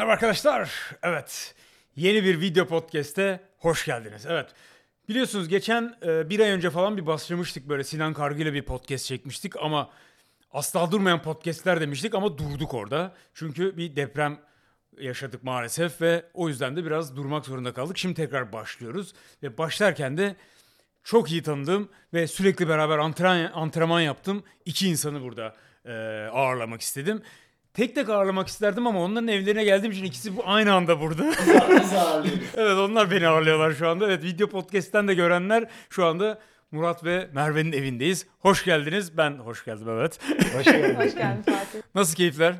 Merhaba arkadaşlar. Evet. Yeni bir video podcast'e hoş geldiniz. Evet. Biliyorsunuz geçen e, bir ay önce falan bir başlamıştık böyle Sinan Kargı ile bir podcast çekmiştik ama asla durmayan podcastler demiştik ama durduk orada. Çünkü bir deprem yaşadık maalesef ve o yüzden de biraz durmak zorunda kaldık. Şimdi tekrar başlıyoruz ve başlarken de çok iyi tanıdığım ve sürekli beraber antren, antrenman yaptım iki insanı burada e, ağırlamak istedim. Tek tek ağırlamak isterdim ama onların evlerine geldiğim için ikisi bu aynı anda burada. Biz ağırlıyoruz. evet onlar beni ağırlıyorlar şu anda. Evet video podcast'ten de görenler şu anda Murat ve Merve'nin evindeyiz. Hoş geldiniz. Ben hoş geldim evet. Hoş geldin. Hoş geldin Fatih. Nasıl keyifler?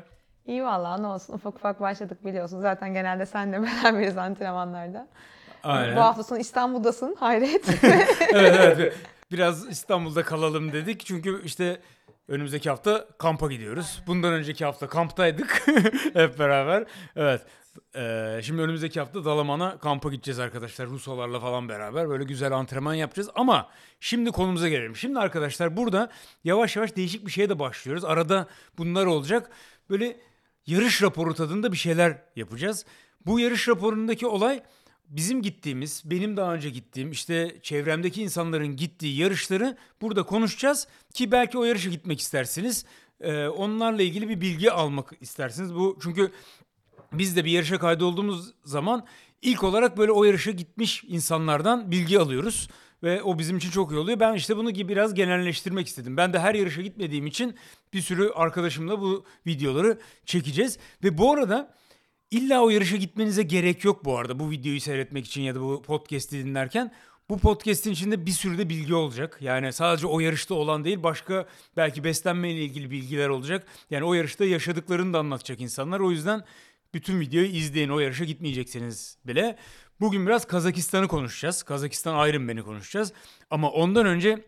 İyi vallahi ne olsun ufak ufak başladık biliyorsun. Zaten genelde senle beraberiz antrenmanlarda. Aynen. Bu hafta sonu İstanbul'dasın hayret. evet evet. Biraz İstanbul'da kalalım dedik. Çünkü işte önümüzdeki hafta kampa gidiyoruz. Bundan önceki hafta kamptaydık hep beraber. Evet. Ee, şimdi önümüzdeki hafta Dalaman'a kampa gideceğiz arkadaşlar. Rusolarla falan beraber böyle güzel antrenman yapacağız. Ama şimdi konumuza gelelim. Şimdi arkadaşlar burada yavaş yavaş değişik bir şeye de başlıyoruz. Arada bunlar olacak. Böyle yarış raporu tadında bir şeyler yapacağız. Bu yarış raporundaki olay bizim gittiğimiz, benim daha önce gittiğim, işte çevremdeki insanların gittiği yarışları burada konuşacağız ki belki o yarışa gitmek istersiniz. Ee, onlarla ilgili bir bilgi almak istersiniz. Bu çünkü biz de bir yarışa kaydolduğumuz zaman ilk olarak böyle o yarışa gitmiş insanlardan bilgi alıyoruz ve o bizim için çok iyi oluyor. Ben işte bunu biraz genelleştirmek istedim. Ben de her yarışa gitmediğim için bir sürü arkadaşımla bu videoları çekeceğiz ve bu arada İlla o yarışa gitmenize gerek yok bu arada bu videoyu seyretmek için ya da bu podcast'i dinlerken. Bu podcast'in içinde bir sürü de bilgi olacak. Yani sadece o yarışta olan değil başka belki beslenme ile ilgili bilgiler olacak. Yani o yarışta yaşadıklarını da anlatacak insanlar. O yüzden bütün videoyu izleyin. O yarışa gitmeyecekseniz bile. Bugün biraz Kazakistan'ı konuşacağız. Kazakistan Ironman'i konuşacağız. Ama ondan önce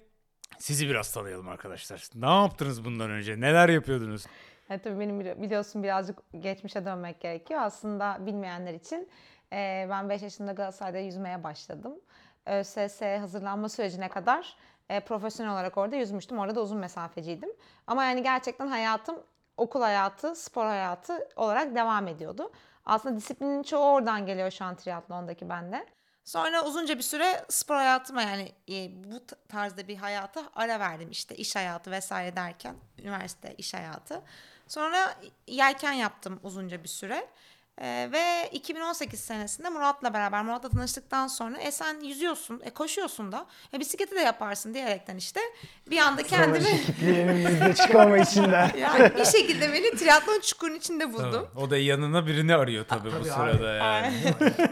sizi biraz tanıyalım arkadaşlar. Ne yaptınız bundan önce? Neler yapıyordunuz? Evet, tabii benim bili- biliyorsun birazcık geçmişe dönmek gerekiyor. Aslında bilmeyenler için e, ben 5 yaşında Galatasaray'da yüzmeye başladım. ÖSS hazırlanma sürecine kadar e, profesyonel olarak orada yüzmüştüm. Orada da uzun mesafeciydim. Ama yani gerçekten hayatım okul hayatı, spor hayatı olarak devam ediyordu. Aslında disiplinin çoğu oradan geliyor şu an triatlondaki bende. Sonra uzunca bir süre spor hayatıma yani bu tarzda bir hayata ara verdim işte iş hayatı vesaire derken üniversite iş hayatı. Sonra yelken yaptım uzunca bir süre. Ee, ve 2018 senesinde Murat'la beraber Murat'la tanıştıktan sonra e sen yüzüyorsun, e koşuyorsun da, e bisikleti de yaparsın diyerekten işte bir anda kendimi Kitleyenin bizde çıkama içinden. yani bir şekilde beni triatlon çukurun içinde buldum. O da yanına birini arıyor tabii bu Tabii sırada abi. yani.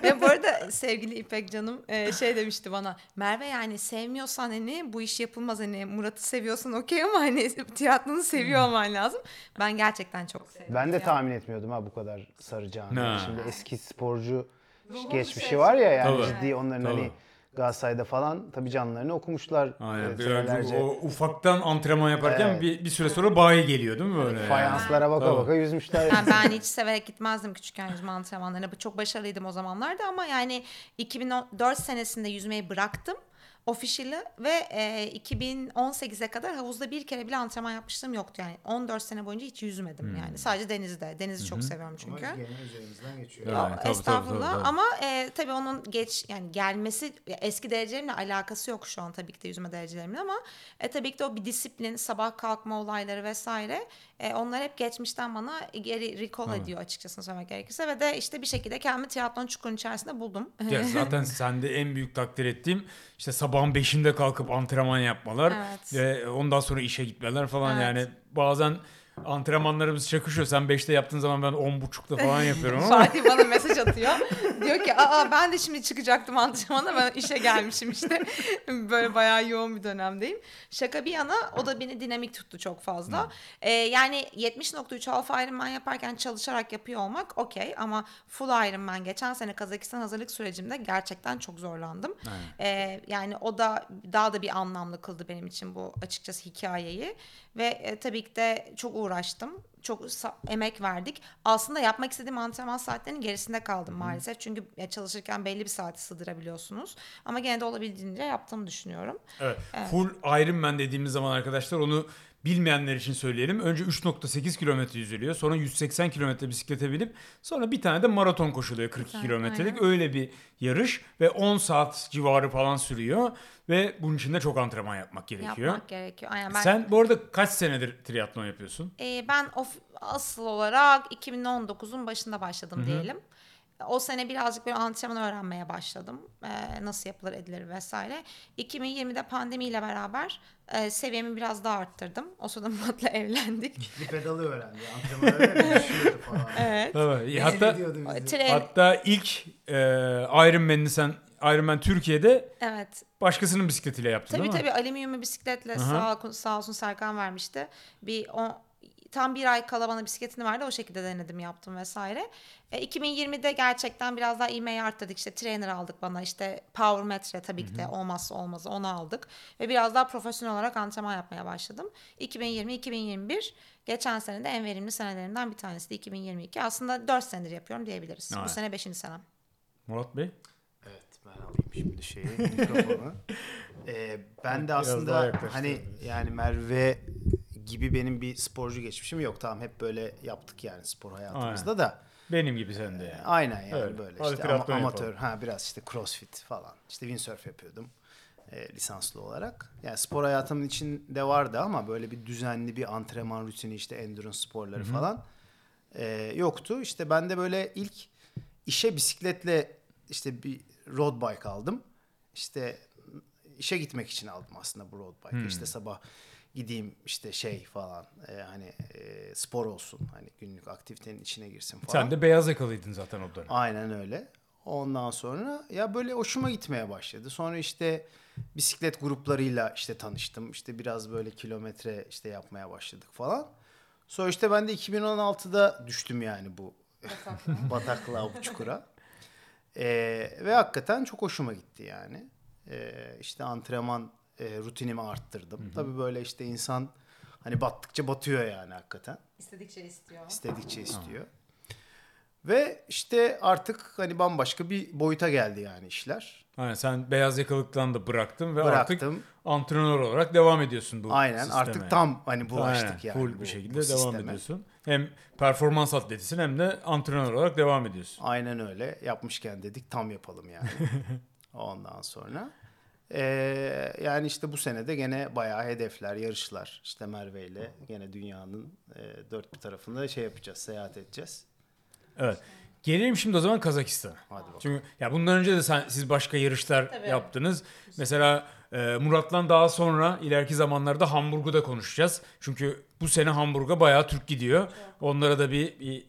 Ve bu arada sevgili İpek canım e, şey demişti bana Merve yani sevmiyorsan hani bu iş yapılmaz hani Murat'ı seviyorsan okey ama hani triatlonu seviyor olman lazım. Ben gerçekten çok sevdim. Ben de triatlonu. tahmin etmiyordum ha bu kadar saracağını. Ha. Şimdi eski sporcu geçmişi var ya yani Tabii. ciddi onların Tabii. hani Galatasaray'da falan tabii canlarını okumuşlar. Aynen. senelerce. o ufaktan antrenman yaparken Evet. bir, bir süre sonra bayi geliyor değil mi böyle? yani? Fayanslara baka Tabii. baka yüzmüşler. Yani ben hiç severek gitmezdim küçükken yüzme antrenmanlarına. Çok başarılıydım o zamanlarda ama yani 2004 senesinde yüzmeyi bıraktım. Official'ı ve e, 2018'e kadar havuzda bir kere bile antrenman yapmışlığım yoktu yani. 14 sene boyunca hiç yüzmedim yani. Sadece denizde. Denizi çok seviyorum çünkü. üzerimizden geçiyor. Evet. Ya, tabii, tabii, estağfurullah tabii, tabii. ama e, tabii onun geç yani gelmesi eski derecelerimle alakası yok şu an tabii ki de yüzme derecelerimle ama e, tabii ki de o bir disiplin, sabah kalkma olayları vesaire e, onlar hep geçmişten bana geri recall ediyor açıkçası söylemek gerekirse ve de işte bir şekilde kendimi triatlon çukurun içerisinde buldum. Ya zaten sende en büyük takdir ettiğim işte sabahın beşinde kalkıp antrenman yapmalar Evet. ve ondan sonra işe gitmeler falan Evet. yani bazen antrenmanlarımız çakışıyor. Sen 5'te yaptığın zaman ben 10.30'da falan yapıyorum ama Fatih bana mesaj atıyor. Diyor ki aa ben de şimdi çıkacaktım antrenmana ben işe gelmişim işte. Böyle bayağı yoğun bir dönemdeyim. Şaka bir yana o da beni dinamik tuttu çok fazla. Ee, yani 70.3 Alfa Ironman yaparken çalışarak yapıyor olmak okey ama full Ironman geçen sene Kazakistan hazırlık sürecimde gerçekten çok zorlandım. Ee, yani o da daha da bir anlamlı kıldı benim için bu açıkçası hikayeyi. Ve e, tabii ki de çok uğraştım. Çok sa- emek verdik. Aslında yapmak istediğim antrenman saatlerinin gerisinde kaldım maalesef. Çünkü çalışırken belli bir saati sığdırabiliyorsunuz. Ama gene de olabildiğince yaptığımı düşünüyorum. Evet. Full Ironman dediğimiz zaman arkadaşlar onu bilmeyenler için söyleyelim. Önce 3.8 kilometre yüzülüyor. Sonra 180 kilometre bisiklete binip sonra bir tane de maraton koşuluyor 42 Güzel, kilometrelik. Öyle bir yarış ve 10 saat civarı falan sürüyor. Ve bunun için de çok antrenman yapmak gerekiyor. Yapmak gerekiyor. Aynen ben Sen bu arada kaç senedir triatlon yapıyorsun? Ee, ben of, asıl olarak 2019'un başında başladım diyelim. O sene birazcık böyle antrenman öğrenmeye başladım. Ee, nasıl yapılır edilir vesaire. 2020'de pandemiyle beraber e, seviyemi biraz daha arttırdım. O sırada Murat'la evlendik. Bir pedalı öğrendi. Antrenmanı öğrendi. Falan. evet. Evet. Hatta, Hatta ilk e, Ironman'ini sen Ironman Türkiye'de evet. başkasının bisikletiyle yaptın Tabii değil mi? tabii alüminyum bisikletle sağ, sağ olsun Serkan vermişti. Bir o, tam bir ay kala bana bisikletini verdi. O şekilde denedim yaptım vesaire. E, 2020'de gerçekten biraz daha ivmeyi arttırdık. İşte trainer aldık bana işte power metre tabii ki de olmazsa olmazı onu aldık. Ve biraz daha profesyonel olarak antrenman yapmaya başladım. 2020-2021 geçen sene de en verimli senelerimden bir tanesi de 2022. Aslında 4 senedir yapıyorum diyebiliriz. Bu Evet. sene 5. senem. Murat Bey. Evet ben alayım şimdi şeyi mikrofonu. Ee, ben de aslında hani yani Merve gibi benim bir sporcu geçmişim yok. Tamam hep böyle yaptık yani spor hayatımızda da. Benim gibi sen de yani. Aynen yani Öyle. böyle Hadi işte ama- amatör yapalım. ha biraz işte crossfit falan. İşte windsurf yapıyordum e, lisanslı olarak. Yani spor hayatımın içinde vardı ama böyle bir düzenli bir antrenman rutini işte endurance sporları falan e, yoktu. İşte ben de böyle ilk işe bisikletle işte bir road bike aldım. İşte işe gitmek için aldım aslında bu road bike'ı. İşte sabah gideyim işte şey falan e, hani e, spor olsun hani günlük aktivitenin içine girsin falan. Sen de beyaz yakalıydın zaten o dönem. Aynen öyle. Ondan sonra ya böyle hoşuma gitmeye başladı. Sonra işte bisiklet gruplarıyla işte tanıştım. İşte biraz böyle kilometre işte yapmaya başladık falan. Sonra işte ben de 2016'da düştüm yani bu bataklığa bu çukura. Ee, ve hakikaten çok hoşuma gitti yani. Ee, işte antrenman e, rutinimi arttırdım. Tabii böyle işte insan hani battıkça batıyor yani hakikaten. İstedikçe istiyor. İstedikçe istiyor. Ve işte artık hani bambaşka bir boyuta geldi yani işler. Aynen sen beyaz yakalıktan da bıraktın ve artık Bıraktım. antrenör olarak devam ediyorsun bu Aynen sisteme. artık tam hani bulaştık Aynen, yani. Full bu- bir şekilde bu devam sisteme. ediyorsun. Hem performans atletisin hem de antrenör olarak devam ediyorsun. Aynen öyle. Yapmışken dedik tam yapalım yani. Ondan sonra. Ee, yani işte bu senede gene bayağı hedefler, yarışlar. İşte Merve ile gene dünyanın e, dört bir tarafında şey yapacağız, seyahat edeceğiz. Evet. Gelelim şimdi o zaman Kazakistan'a. Hadi bakalım. Çünkü ya bundan önce de sen, siz başka yarışlar Tabii. yaptınız. Mesela e, Murat'la daha sonra ileriki zamanlarda Hamburg'u da konuşacağız. Çünkü bu sene Hamburg'a bayağı Türk gidiyor. Onlara da bir, bir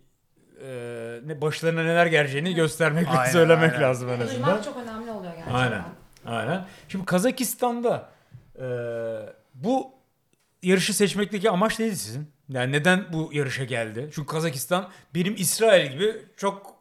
e, ne başlarına neler geleceğini göstermek ve Aynen, söylemek aynen. lazım en azından. Duymak çok önemli oluyor gerçekten. Aynen. Aynen. Şimdi Kazakistan'da e, bu yarışı seçmekteki amaç neydi sizin? Yani neden bu yarışa geldi? Çünkü Kazakistan benim İsrail gibi çok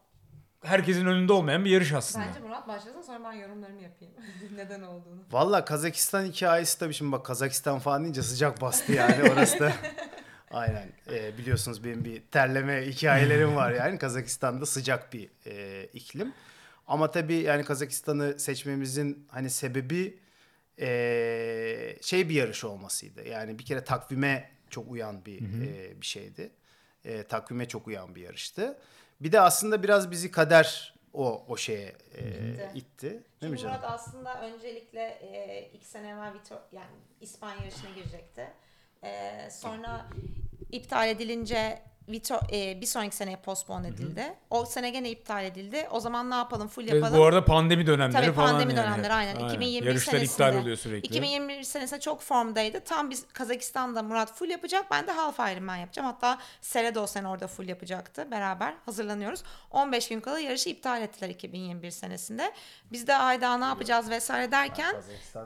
herkesin önünde olmayan bir yarış aslında. Bence Murat başlasın sonra ben yorumlarımı yapayım. Neden olduğunu. Valla Kazakistan hikayesi tabii şimdi bak Kazakistan falan deyince sıcak bastı yani orası da. Aynen Ee, biliyorsunuz benim bir terleme hikayelerim var yani Kazakistan'da sıcak bir e, iklim. Ama tabii yani Kazakistan'ı seçmemizin hani sebebi e, şey bir yarış olmasıydı. Yani bir kere takvime çok uyan bir e, bir şeydi. E, takvime çok uyan bir yarıştı. Bir de aslında biraz bizi kader o o şeye e, itti. Değil mi Çünkü canım? Murat aslında öncelikle e, iki sene evvel Vitor, yani İspanya yarışına girecekti. E, sonra iptal edilince Vitor, e, bir sonraki seneye postpone edildi. O sene gene iptal edildi. O zaman ne yapalım? Full yapalım. bu arada pandemi dönemleri Tabii falan pandemi yani. dönemleri aynen. 2021 Yarışlar senesinde. iptal oluyor sürekli. 2021 senesinde çok formdaydı. Tam biz Kazakistan'da Murat full yapacak. Ben de half Ironman yapacağım. Hatta Sere de o sene orada full yapacaktı. Beraber hazırlanıyoruz. 15 gün kala yarışı iptal ettiler 2021 senesinde. Biz de ayda ne yapacağız vesaire derken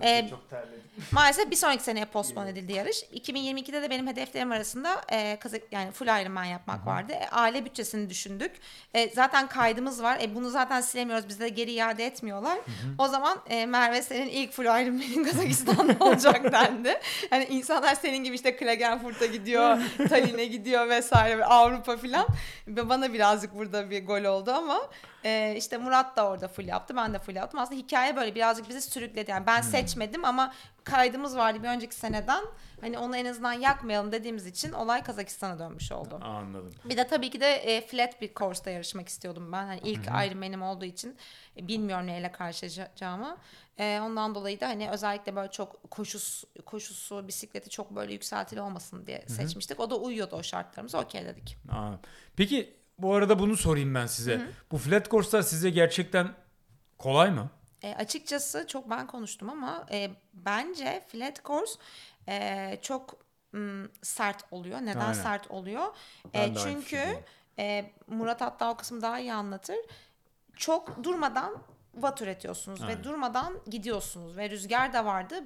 e, çok terledim. maalesef bir sonraki seneye postpone edildi yarış. 2022'de de benim hedeflerim arasında e, Kazak yani full Ironman yapmak vardı. E, aile bütçesini düşündük. E, zaten kaydımız var. E, bunu zaten silemiyoruz. Bize de geri iade etmiyorlar. O zaman e, Merve senin ilk full Ironman'in Kazakistan'da olacak dendi. Hani insanlar senin gibi işte Klagenfurt'a gidiyor, Tallinn'e gidiyor vesaire ve Avrupa filan. Bana birazcık burada bir gol oldu ama e, işte Murat da orada full yaptı. Ben de full yaptım. Aslında hikaye böyle birazcık bizi sürükledi. Yani ben seçmedim ama kaydımız vardı bir önceki seneden. Hani onu en azından yakmayalım dediğimiz için olay Kazakistan'a dönmüş oldu. Anladım. Bir de tabii ki de e, flat bir course'da yarışmak istiyordum ben. Hani ilk Ironman'im olduğu için e, bilmiyorum neyle karşılaşacağımı. E, ondan dolayı da hani özellikle böyle çok koşusu, koşusu, bisikleti çok böyle yükseltili olmasın diye seçmiştik. O da uyuyordu o şartlarımıza. Okey dedik. Anladım. Peki bu arada bunu sorayım ben size. Bu flat course'lar size gerçekten kolay mı? E, açıkçası çok ben konuştum ama e, bence flat course e, çok mm, sert oluyor. Neden Aynen. sert oluyor? Ben E, çünkü e, Murat hatta o kısmı daha iyi anlatır. Çok durmadan watt üretiyorsunuz Aynen. ve durmadan gidiyorsunuz ve rüzgar da vardı.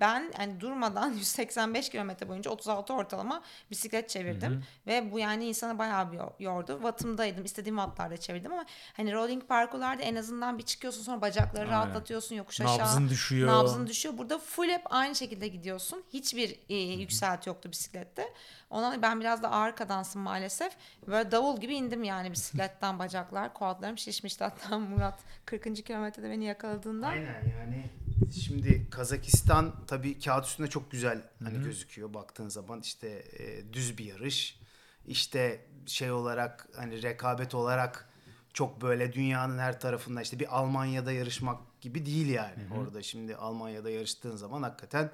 Ben hani durmadan 185 kilometre boyunca 36 ortalama bisiklet çevirdim ve bu yani insanı bayağı bir yo- yordu. Wattımdaydım. istediğim wattlarda çevirdim ama hani rolling parkurlarda en azından bir çıkıyorsun sonra bacakları Aynen. rahatlatıyorsun yokuş aşağı. Nabzın düşüyor. Nabzın düşüyor. Burada full hep aynı şekilde gidiyorsun. Hiçbir e, yükselti yoktu bisiklette. Ona ben biraz da ağır kadansım maalesef. Böyle davul gibi indim yani bisikletten bacaklar. Kuadlarım şişmişti hatta Murat 40. kilometrede beni yakaladığında. Aynen yani şimdi Kazakistan tabii kağıt üstünde çok güzel hani gözüküyor baktığın zaman işte e, düz bir yarış. İşte şey olarak hani rekabet olarak çok böyle dünyanın her tarafında işte bir Almanya'da yarışmak gibi değil yani. Orada şimdi Almanya'da yarıştığın zaman hakikaten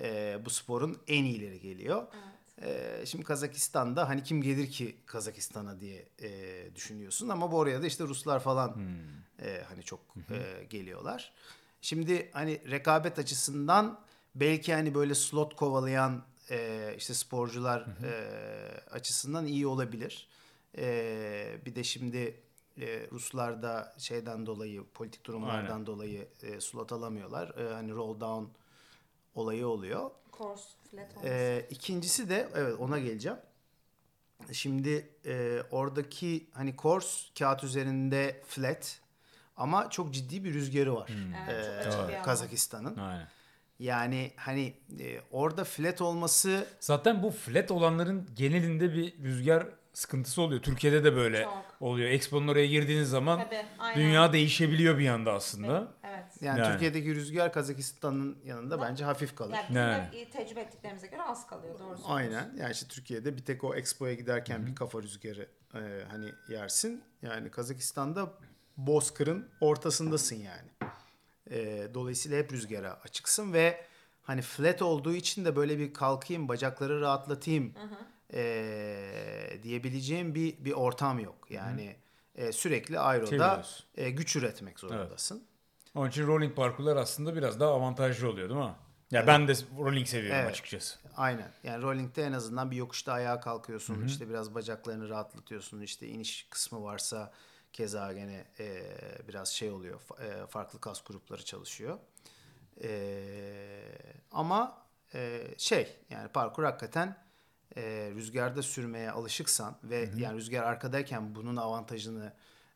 e, bu sporun en iyileri geliyor. E, şimdi Kazakistan'da hani kim gelir ki Kazakistan'a diye e, düşünüyorsun ama bu oraya da işte Ruslar falan e, hani çok e, geliyorlar. Şimdi hani rekabet açısından belki hani böyle slot kovalayan e, işte sporcular e, açısından iyi olabilir. E, bir de şimdi e, Ruslar da şeyden dolayı politik durumlardan Aynen. dolayı e, slot alamıyorlar. E, hani roll down olayı oluyor. Course flat Ee, ikincisi de evet ona geleceğim. Şimdi e, oradaki hani course kağıt üzerinde flat ama çok ciddi bir rüzgarı var. Evet, çok e, açık bir alan. Kazakistan'ın. Aynen. Yani hani e, orada flat olması Zaten bu flat olanların genelinde bir rüzgar sıkıntısı oluyor. Türkiye'de de böyle Çok. oluyor. Expo'nun oraya girdiğiniz zaman Tabii, dünya değişebiliyor bir anda aslında. Evet. yani, Yani. Türkiye'deki rüzgar Kazakistan'ın yanında bence hafif kalır. Yani de tecrübe ettiklerimize göre az kalıyor doğrusu. Aynen. Yani işte Türkiye'de bir tek o Expo'ya giderken bir kafa rüzgarı e, hani yersin. Yani Kazakistan'da Bozkır'ın ortasındasın yani. E, dolayısıyla hep rüzgara açıksın ve hani flat olduğu için de böyle bir kalkayım, bacakları rahatlatayım e, diyebileceğim bir bir ortam yok. Yani e, sürekli aeroda e, güç üretmek zorundasın. Onun için rolling parkurlar aslında biraz daha avantajlı oluyor değil mi? Ya ben de rolling seviyorum Evet. açıkçası. Aynen. Yani rolling'de en azından bir yokuşta ayağa kalkıyorsun. işte biraz bacaklarını rahatlatıyorsun. İşte iniş kısmı varsa keza gene e, biraz şey oluyor. e, farklı kas grupları çalışıyor. E, ama e, şey yani parkur hakikaten e, rüzgarda sürmeye alışıksan ve yani rüzgar arkadayken bunun avantajını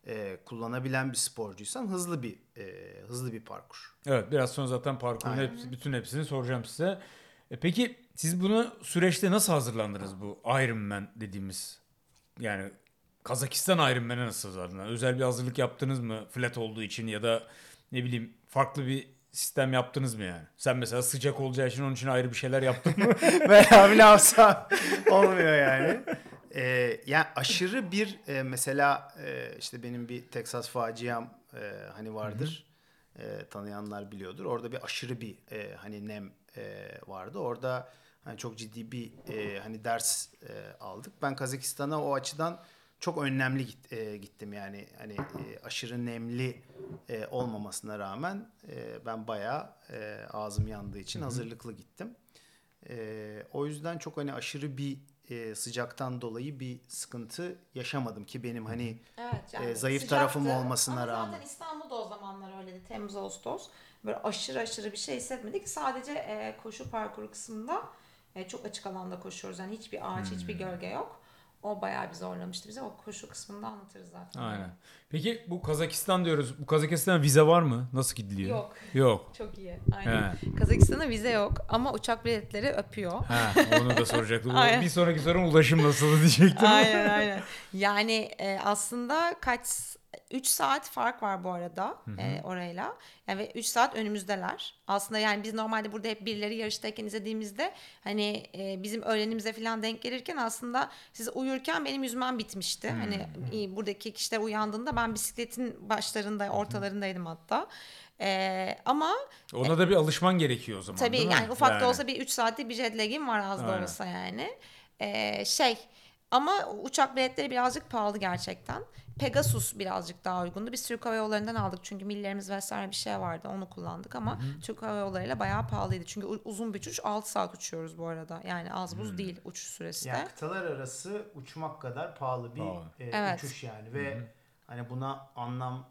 e, kullanabilen bir sporcuysan hızlı bir e, hızlı bir parkur. Evet biraz sonra zaten parkurun hepsi, bütün hepsini soracağım size. E, peki siz bunu süreçte nasıl hazırlandınız bu Ironman dediğimiz yani Kazakistan Ironman'e nasıl hazırlandınız? Özel bir hazırlık yaptınız mı flat olduğu için ya da ne bileyim farklı bir sistem yaptınız mı yani? Sen mesela sıcak olacağı için onun için ayrı bir şeyler yaptın mı? Veya bile alsam olmuyor yani. Ee, yani aşırı bir e, mesela e, işte benim bir Texas faciam e, hani vardır. E, tanıyanlar biliyordur. Orada bir aşırı bir e, hani nem e, vardı. Orada hani çok ciddi bir e, hani ders e, aldık. Ben Kazakistan'a o açıdan çok önlemli git, e, gittim yani hani e, aşırı nemli e, olmamasına rağmen e, ben bayağı e, ağzım yandığı için hazırlıklı gittim. Ee, o yüzden çok hani aşırı bir e, sıcaktan dolayı bir sıkıntı yaşamadım ki benim hani Evet e, zayıf tarafım olmasına ama rağmen. zaten İstanbul'da o zamanlar öyleydi. Temmuz, Ağustos. Böyle aşırı aşırı bir şey hissetmedik. Sadece e, koşu parkuru kısmında e, çok açık alanda koşuyoruz. Yani hiçbir ağaç, hiçbir gölge yok. O bayağı bir zorlamıştı bizi. O koşu kısmında anlatırız zaten. Aynen. Peki bu Kazakistan diyoruz. Bu Kazakistan vize var mı? Nasıl gidiliyor? Yok. Yok. Çok iyi. Aynen. He. Kazakistan'a vize yok ama uçak biletleri öpüyor. Ha, onu da soracaktım. Aynen. bir sonraki sorum ulaşım nasıl diyecektim. aynen aynen. Yani e, aslında kaç 3 saat fark var bu arada e, orayla. Yani ve 3 saat önümüzdeler. Aslında yani biz normalde burada hep birileri yarıştayken izlediğimizde hani e, bizim öğlenimize falan denk gelirken aslında siz uyurken benim yüzmem bitmişti. Hani e, buradaki kişiler uyandığında ben bisikletin başlarında, ortalarındaydım hatta. E, ama Ona da bir alışman gerekiyor o zaman Tabii değil mi? yani ufak da olsa bir 3 saatlik bir jet lag'im var az da olsa yani. Ee, şey ama uçak biletleri birazcık pahalı gerçekten. Pegasus birazcık daha uygundu. Biz Türk Hava Yolları'ndan aldık çünkü millerimiz vesaire bir şey vardı onu kullandık ama Türk Hava Yolları'yla bayağı pahalıydı. Çünkü uzun bir uçuş 6 saat uçuyoruz bu arada. Yani az buz değil uçuş süresi de. Yani kıtalar arası uçmak kadar pahalı bir Pahalı. e, Evet. uçuş yani ve hani buna anlam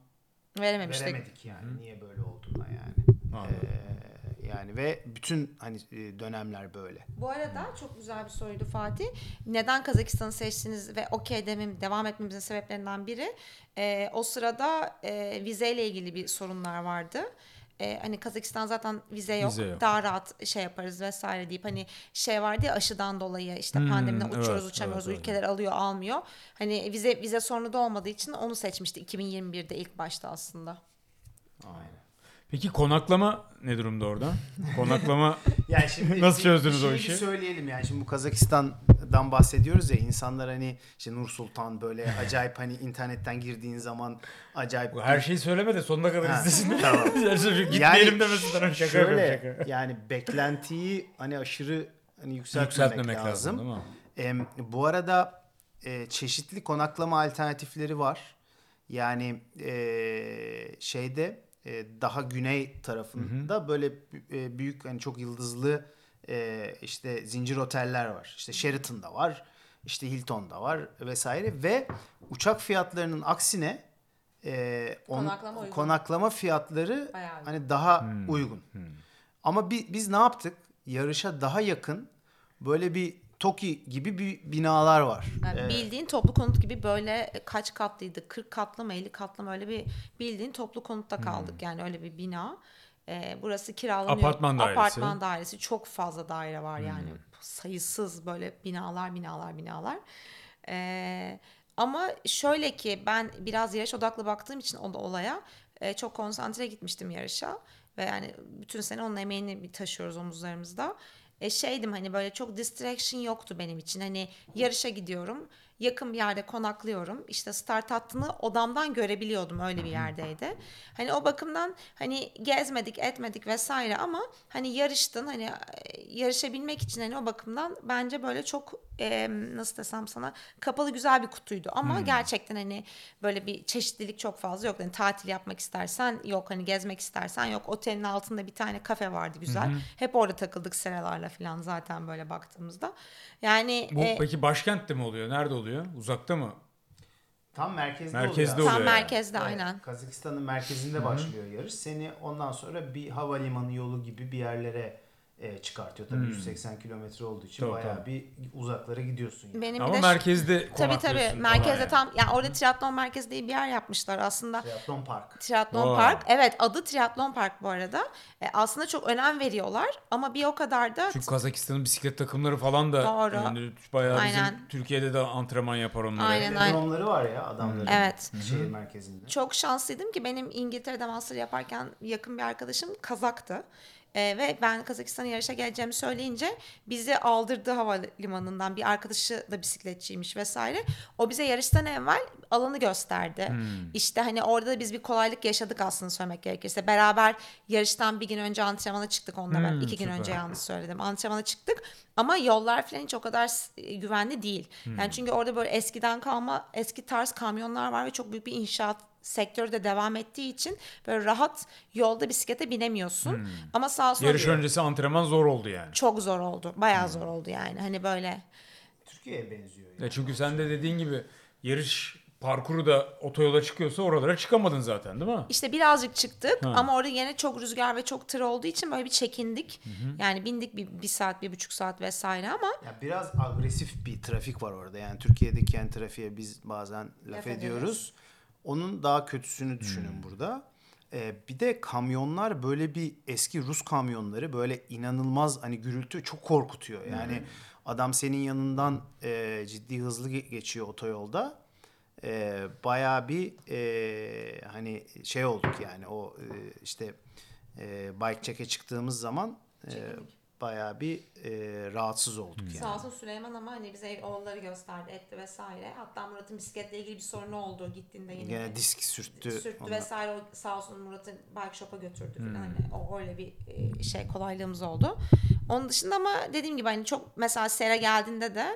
Verememiştik. veremedik yani niye böyle olduğuna yani. Anladım. Ee, yani ve bütün hani e, dönemler böyle. Bu arada çok güzel bir soruydu Fatih. Neden Kazakistan'ı seçtiniz ve okey demem, devam etmemizin sebeplerinden biri e, o sırada e, vizeyle ilgili bir sorunlar vardı. E, hani Kazakistan zaten vize yok, Vize yok. daha rahat şey yaparız vesaire deyip hani şey vardı ya aşıdan dolayı işte Hmm, pandemiden evet, uçuyoruz uçamıyoruz evet, evet. ülkeler alıyor almıyor. Hani vize vize sorunu da olmadığı için onu seçmişti 2021'de ilk başta aslında. Aynen. Peki konaklama ne durumda orada? Konaklama Yani şimdi Nasıl bir- çözdünüz bir o şeyi işi? bir söyleyelim yani şimdi bu Kazakistan'dan bahsediyoruz ya insanlar hani işte Nur Sultan böyle acayip hani internetten girdiğin zaman acayip her şeyi söyleme de sonuna kadar Ha, izlesin. tamam. Yani Gitmeyelim demesinden şaka şöyle, yapıyorum şaka. yani beklentiyi hani aşırı hani yükseltmemek, Yükseltmemek lazım, lazım. değil mi? Em, bu arada e, çeşitli konaklama alternatifleri var. Yani e, şeyde e, daha güney tarafında böyle e, büyük hani çok yıldızlı e, işte zincir oteller var. İşte Sheraton'da var, işte Hilton'da var vesaire ve uçak fiyatlarının aksine e, on- Konaklama uygun. konaklama fiyatları Bayağı hani daha Hmm. uygun. Ama bi- biz ne yaptık? Yarışa daha yakın böyle bir TOKİ gibi bir binalar var. Yani Ee, bildiğin toplu konut gibi böyle kaç katlıydı? 40 katlı mı 50 katlı mı öyle bir bildiğin toplu konutta kaldık. Yani öyle bir bina. Ee, burası kiralanıyor. Apartman dairesi. Apartman dairesi. Çok fazla daire var yani. Sayısız böyle binalar binalar binalar. Ee, ama şöyle ki ben biraz yarış odaklı baktığım için o da olaya e, çok konsantre gitmiştim yarışa. Ve yani bütün sene onun emeğini taşıyoruz omuzlarımızda. E şeydim hani böyle çok distraction yoktu benim için. Hani yarışa gidiyorum. Yakın bir yerde konaklıyorum. İşte start hattını odamdan görebiliyordum. Öyle bir yerdeydi. Hani o bakımdan hani gezmedik, etmedik vesaire ama hani yarıştın. Hani e, yarışabilmek için hani o bakımdan bence böyle çok e, nasıl desem sana kapalı güzel bir kutuydu. Ama gerçekten hani böyle bir çeşitlilik çok fazla yok. Hani tatil yapmak istersen yok. Hani gezmek istersen yok. Otelin altında bir tane kafe vardı güzel. Hep orada takıldık sıralarla falan zaten böyle baktığımızda. Yani Bu e, peki başkentte mi oluyor? Nerede oluyor? Uzakta mı? Tam merkezde, Merkezde oluyor. tam oluyor yani. merkezde Evet, aynen. Kazakistan'ın merkezinde başlıyor yarış. Seni ondan sonra bir havalimanı yolu gibi bir yerlere e, çıkartıyor. Tabii 180 kilometre olduğu için Tabii, bayağı tabii. bir uzaklara gidiyorsun. Yani. Benim Ama de merkezde tabii tabii merkezde yani. tam yani orada triatlon merkezi diye bir yer yapmışlar aslında. Triathlon Park. Triatlon Vay. Park. Evet adı Triatlon Park bu arada. E, aslında çok önem veriyorlar ama bir o kadar da Çünkü Kazakistan'ın bisiklet takımları falan da Doğru. yani bayağı Aynen. bizim Türkiye'de de antrenman yapar onları. Aynen. aynen. Dronları var ya adamların Evet. şehir merkezinde. çok şanslıydım ki benim İngiltere'de master yaparken yakın bir arkadaşım Kazak'tı. Ee, ve ben Kazakistan'a yarışa geleceğimi söyleyince bizi aldırdı havalimanından bir arkadaşı da bisikletçiymiş vesaire. O bize yarıştan evvel alanı gösterdi. İşte hani orada da biz bir kolaylık yaşadık aslında söylemek gerekirse. Beraber yarıştan bir gün önce antrenmana çıktık onunla ben. Hmm, iki gün süper. önce yanlış söyledim. Antrenmana çıktık ama yollar falan hiç o kadar s- güvenli değil. Yani çünkü orada böyle eskiden kalma eski tarz kamyonlar var ve çok büyük bir inşaat sektörü de devam ettiği için böyle rahat yolda bisiklete binemiyorsun. Ama sağ olsun Yarış öncesi antrenman zor oldu yani. çok zor oldu. Bayağı zor oldu yani. Hani böyle Türkiye'ye benziyor. Yani. Ya çünkü sen de dediğin gibi yarış parkuru da otoyola çıkıyorsa oralara çıkamadın zaten değil mi? işte birazcık çıktık Ha. ama orada yine çok rüzgar ve çok tır olduğu için böyle bir çekindik. Yani bindik bir, bir saat, bir buçuk saat vesaire ama Ya biraz agresif bir trafik var orada. Yani Türkiye'deki yani trafiğe biz bazen laf, Laf ediyoruz. ediyoruz. Onun daha kötüsünü düşünün burada. Ee, bir de kamyonlar böyle bir eski Rus kamyonları böyle inanılmaz hani gürültü çok korkutuyor. Yani adam senin yanından e, ciddi hızlı ge- geçiyor otoyolda. e, bayağı bir e, hani şey olduk yani o e, işte e, bike check'e çıktığımız zaman e, bayağı bir e, rahatsız olduk yani. Sağ olsun Süleyman ama hani bize oğulları gösterdi etti vesaire. Hatta Murat'ın bisikletle ilgili bir sorunu oldu gittiğinde yine. Gene disk sürttü. sürttü ona. vesaire o sağ olsun Murat'ı bike shop'a götürdü falan. Hani o öyle bir e, şey kolaylığımız oldu. Onun dışında ama dediğim gibi hani çok mesela Sera geldiğinde de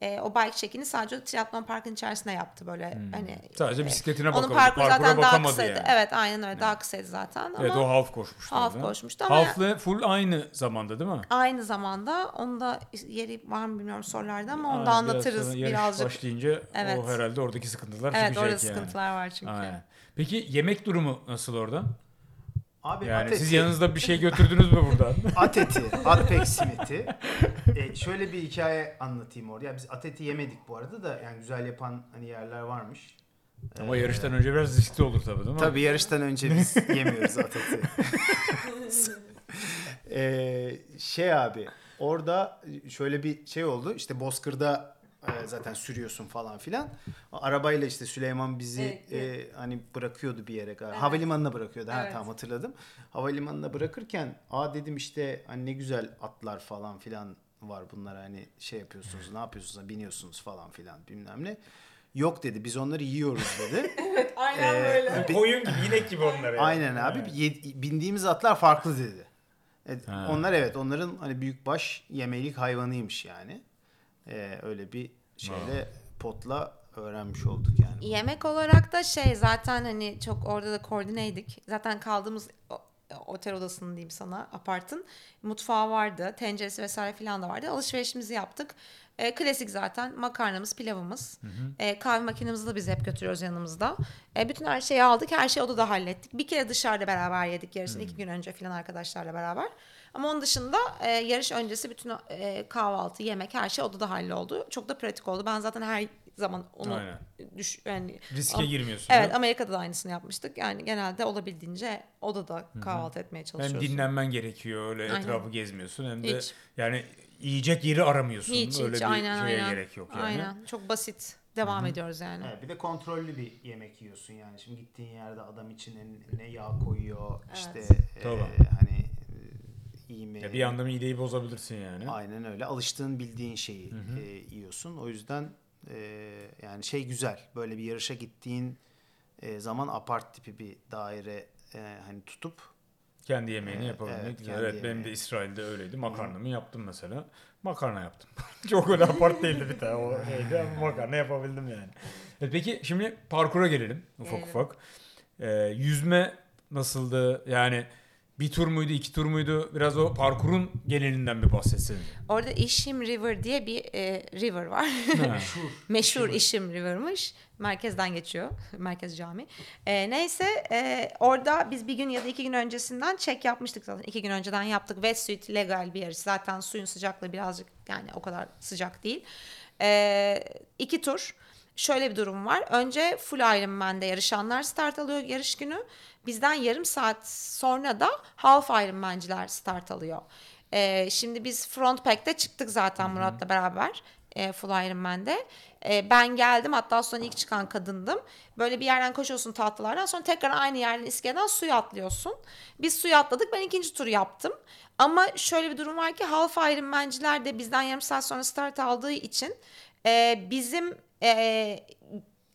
e, o bike check'ini sadece triatlon parkın içerisinde yaptı böyle hani. Sadece e, bisikletine Onun bakalım. parkuru zaten daha kısaydı. yani. Evet aynen öyle daha kısaydı zaten ama Evet o half koşmuştu. Half orada. koşmuştu ama- Half'le full aynı zamanda değil mi? aynı zamanda onun da yeri var mı bilmiyorum sorularda ama onu da biraz anlatırız yarış birazcık. başlayınca Evet. o herhalde oradaki sıkıntılar Evet çıkacak orada yani. sıkıntılar var çünkü. Aynen. Peki yemek durumu nasıl orada? Abi Yani at eti, siz yanınızda bir şey götürdünüz mü buradan? at eti, at peksimeti. E, şöyle bir hikaye anlatayım orada. Ya biz at eti yemedik bu arada da yani güzel yapan hani yerler varmış. Ama Ee, yarıştan önce biraz riskli olur tabii değil mi? Tabii yarıştan önce biz yemiyoruz at eti. Ee, şey abi orada şöyle bir şey oldu. İşte Bozkır'da zaten sürüyorsun falan filan. Arabayla işte Süleyman bizi Evet, e, hani bırakıyordu bir yere. Evet. Havalimanına bırakıyordu. Ha Evet. tamam hatırladım. Havalimanına bırakırken aa dedim işte hani ne güzel atlar falan filan var bunlar hani şey yapıyorsunuz ne yapıyorsunuz biniyorsunuz falan filan bilmem ne. Yok dedi biz onları yiyoruz dedi. Aynen Ee, böyle. Koyun gibi, inek gibi onlar yani. Aynen abi. Ye- bindiğimiz atlar farklı dedi. Evet, Ha. onlar evet onların hani büyük baş yemelik hayvanıymış yani. Ee, öyle bir şeyle potla öğrenmiş olduk yani. Yemek olarak da şey zaten hani çok orada da koordineydik. Zaten kaldığımız o- otel odasının diyeyim sana apartın mutfağı vardı. Tenceresi vesaire filan da vardı. Alışverişimizi yaptık. E, klasik zaten makarnamız, pilavımız. E, kahve makinemizi de biz hep götürüyoruz yanımızda. E, bütün her şeyi aldık. Her şeyi odada hallettik. Bir kere dışarıda beraber yedik yarısını. iki gün önce filan arkadaşlarla beraber. Ama onun dışında e, yarış öncesi bütün e, kahvaltı, yemek her şey odada halloldu. Çok da pratik oldu. Ben zaten her zaman onu Aynen. düş yani Riske Ama- girmiyorsun. Evet? Amerika'da da aynısını yapmıştık. Yani genelde olabildiğince odada kahvaltı etmeye Hem çalışıyoruz. dinlenmen gerekiyor öyle Aynen. etrafı gezmiyorsun hem de Hiç. yani yiyecek yeri aramıyorsun. Hiç öyle hiç bir aynen şeye aynen. gerek yok yani. Aynen. Çok basit. Devam ediyoruz yani. Evet, bir de kontrollü bir yemek yiyorsun yani. Şimdi gittiğin yerde adam içine ne yağ koyuyor işte e, Tabii. hani e, iyi mi? Ya bir anda mideyi bozabilirsin yani. Aynen öyle. Alıştığın bildiğin şeyi e, yiyorsun. O yüzden e, yani şey güzel. Böyle bir yarışa gittiğin e, zaman apart tipi bir daire e, hani tutup Kendi yemeğini Evet, yapabilmek evet, güzel. Evet, benim de. İsrail'de öyleydi. Makarnamı yaptım mesela. Makarna yaptım. Çok öyle apart değildi bir tane o şeydi ama makarna yapabildim yani. Evet, peki şimdi parkura gelelim ufak Gelelim. ufak. Ee, yüzme nasıldı? Yani bir tur muydu, iki tur muydu? Biraz o parkurun genelinden bir bahsetseydin. Orada İşim River diye bir e, river var. Ha. Meşhur İşim River'mış. Merkezden geçiyor. Merkez Cami. E, neyse e, orada biz bir gün ya da iki gün öncesinden check yapmıştık zaten. İki gün önceden yaptık. Wetsuit legal bir yarış. Zaten suyun sıcaklığı birazcık yani o kadar sıcak değil. E, iki tur. Şöyle bir durum var. Önce full Ironman'de yarışanlar start alıyor yarış günü. Bizden yarım saat sonra da half Ironman'ciler start alıyor. E, şimdi biz front pack'te çıktık zaten Murat'la beraber e, Full Ironman'de. E, ben geldim hatta sonra ilk çıkan kadındım. Böyle bir yerden koşuyorsun tahtalardan sonra tekrar aynı yerden iskeleden suya atlıyorsun. Biz suya atladık ben ikinci turu yaptım. Ama şöyle bir durum var ki Half Ironman'ciler de bizden yarım saat sonra start aldığı için e, bizim e,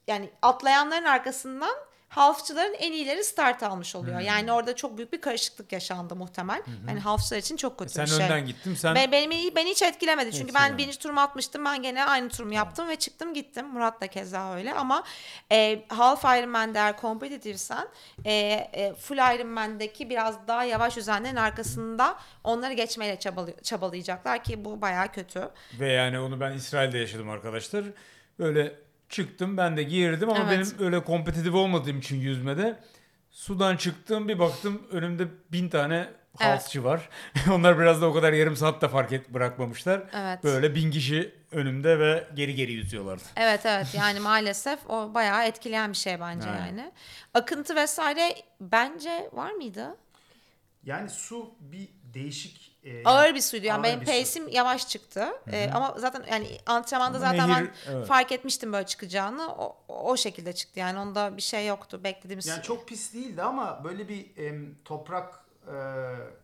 yani atlayanların arkasından halfçıların en iyileri start almış oluyor. Hmm. Yani orada çok büyük bir karışıklık yaşandı muhtemel. Yani halfçılar için çok kötü Sen bir şey. önden gittin. Sen Ben, beni, beni hiç etkilemedi. Çünkü ben Etkilemedi. birinci turumu atmıştım. Ben gene aynı turumu yaptım ve çıktım gittim. Murat da keza öyle. Ama e, Half Ironman'de eğer kompetitifsen e, e, Full Ironman'deki biraz daha yavaş yüzenlerin arkasında onları geçmeyle çabalı- çabalayacaklar ki bu bayağı kötü. Ve yani onu ben İsrail'de yaşadım arkadaşlar. Böyle çıktım ben de girdim ama Evet. benim öyle kompetitif olmadığım için yüzmede sudan çıktım bir baktım önümde bin tane halsçı var. Onlar biraz da o kadar yarım saat de fark et bırakmamışlar. Evet. Böyle bin kişi önümde ve geri geri yüzüyorlardı. Evet evet yani maalesef o bayağı etkileyen bir şey bence Aynen. yani. Akıntı vesaire bence var mıydı? Yani su bir değişik e, Ağır bir suydu yani benim pace'im yavaş çıktı. Ee, ama zaten yani antrenmanda Ama zaten nehir, ben evet. fark etmiştim böyle çıkacağını. O, o şekilde çıktı yani onda bir şey yoktu beklediğimiz. Yani çok pis değildi ama böyle bir em, toprak e,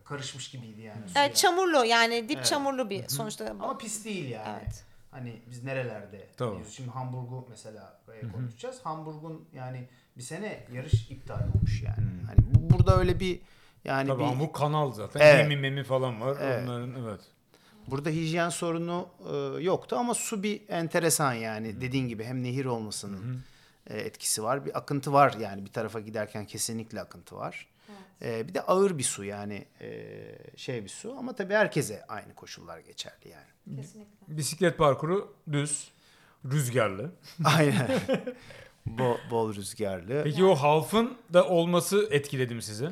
karışmış gibiydi yani. suya. Evet, çamurlu yani dip Evet. çamurlu bir sonuçta. Ama pis değil yani. Evet. Hani biz nerelerde Tamam. biliyoruz. Şimdi Hamburg'u mesela e, konuşacağız. Hamburg'un yani bir sene yarış iptal olmuş yani. Hani bu, burada öyle bir yani Tabii bir ama bu kanal zaten. Evet. Gemi memi falan var. Evet. Onların evet. burada hijyen sorunu e, yoktu ama su bir enteresan yani. Dediğin gibi hem nehir olmasının e, etkisi var. Bir akıntı var yani bir tarafa giderken kesinlikle akıntı var. E, bir de ağır bir su yani e, şey bir su ama tabii herkese aynı koşullar geçerli yani. Kesinlikle. Bisiklet parkuru düz, rüzgarlı. Aynen. bol, bol rüzgarlı. Peki o halfın da olması etkiledi mi sizi?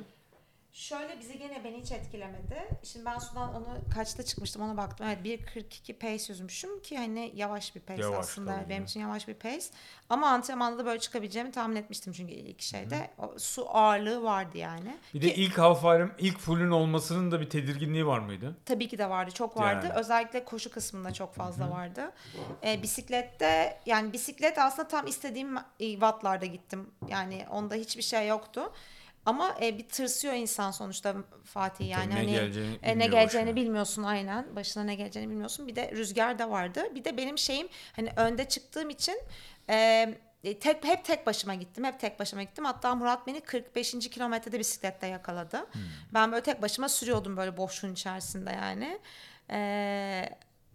Şöyle bizi gene beni hiç etkilemedi. Şimdi ben sudan onu kaçta çıkmıştım ona baktım. Evet 1.42 pace yüzmüşüm ki hani yavaş bir pace Yavaş, aslında. tabii. Benim için yavaş bir pace. Ama antrenmanda da böyle çıkabileceğimi tahmin etmiştim çünkü ilk şeyde. O su ağırlığı vardı yani. Bir de Ki- ilk half Iron, ilk full'ün olmasının da bir tedirginliği var mıydı? Tabii ki de vardı. Çok vardı. Yani. Özellikle koşu kısmında çok fazla vardı. Ee, bisiklette yani bisiklet aslında tam istediğim wattlarda gittim. Yani onda hiçbir şey yoktu. Ama e, bir tırsıyor insan sonuçta Fatih yani ne hani geleceğini e, ne geleceğini başına. bilmiyorsun aynen başına ne geleceğini bilmiyorsun bir de rüzgar da vardı bir de benim şeyim hani önde çıktığım için e, e, tek hep tek başıma gittim hep tek başıma gittim hatta Murat beni 45. kilometrede bisiklette yakaladı Hmm. ben böyle tek başıma sürüyordum böyle boşluğun içerisinde yani e,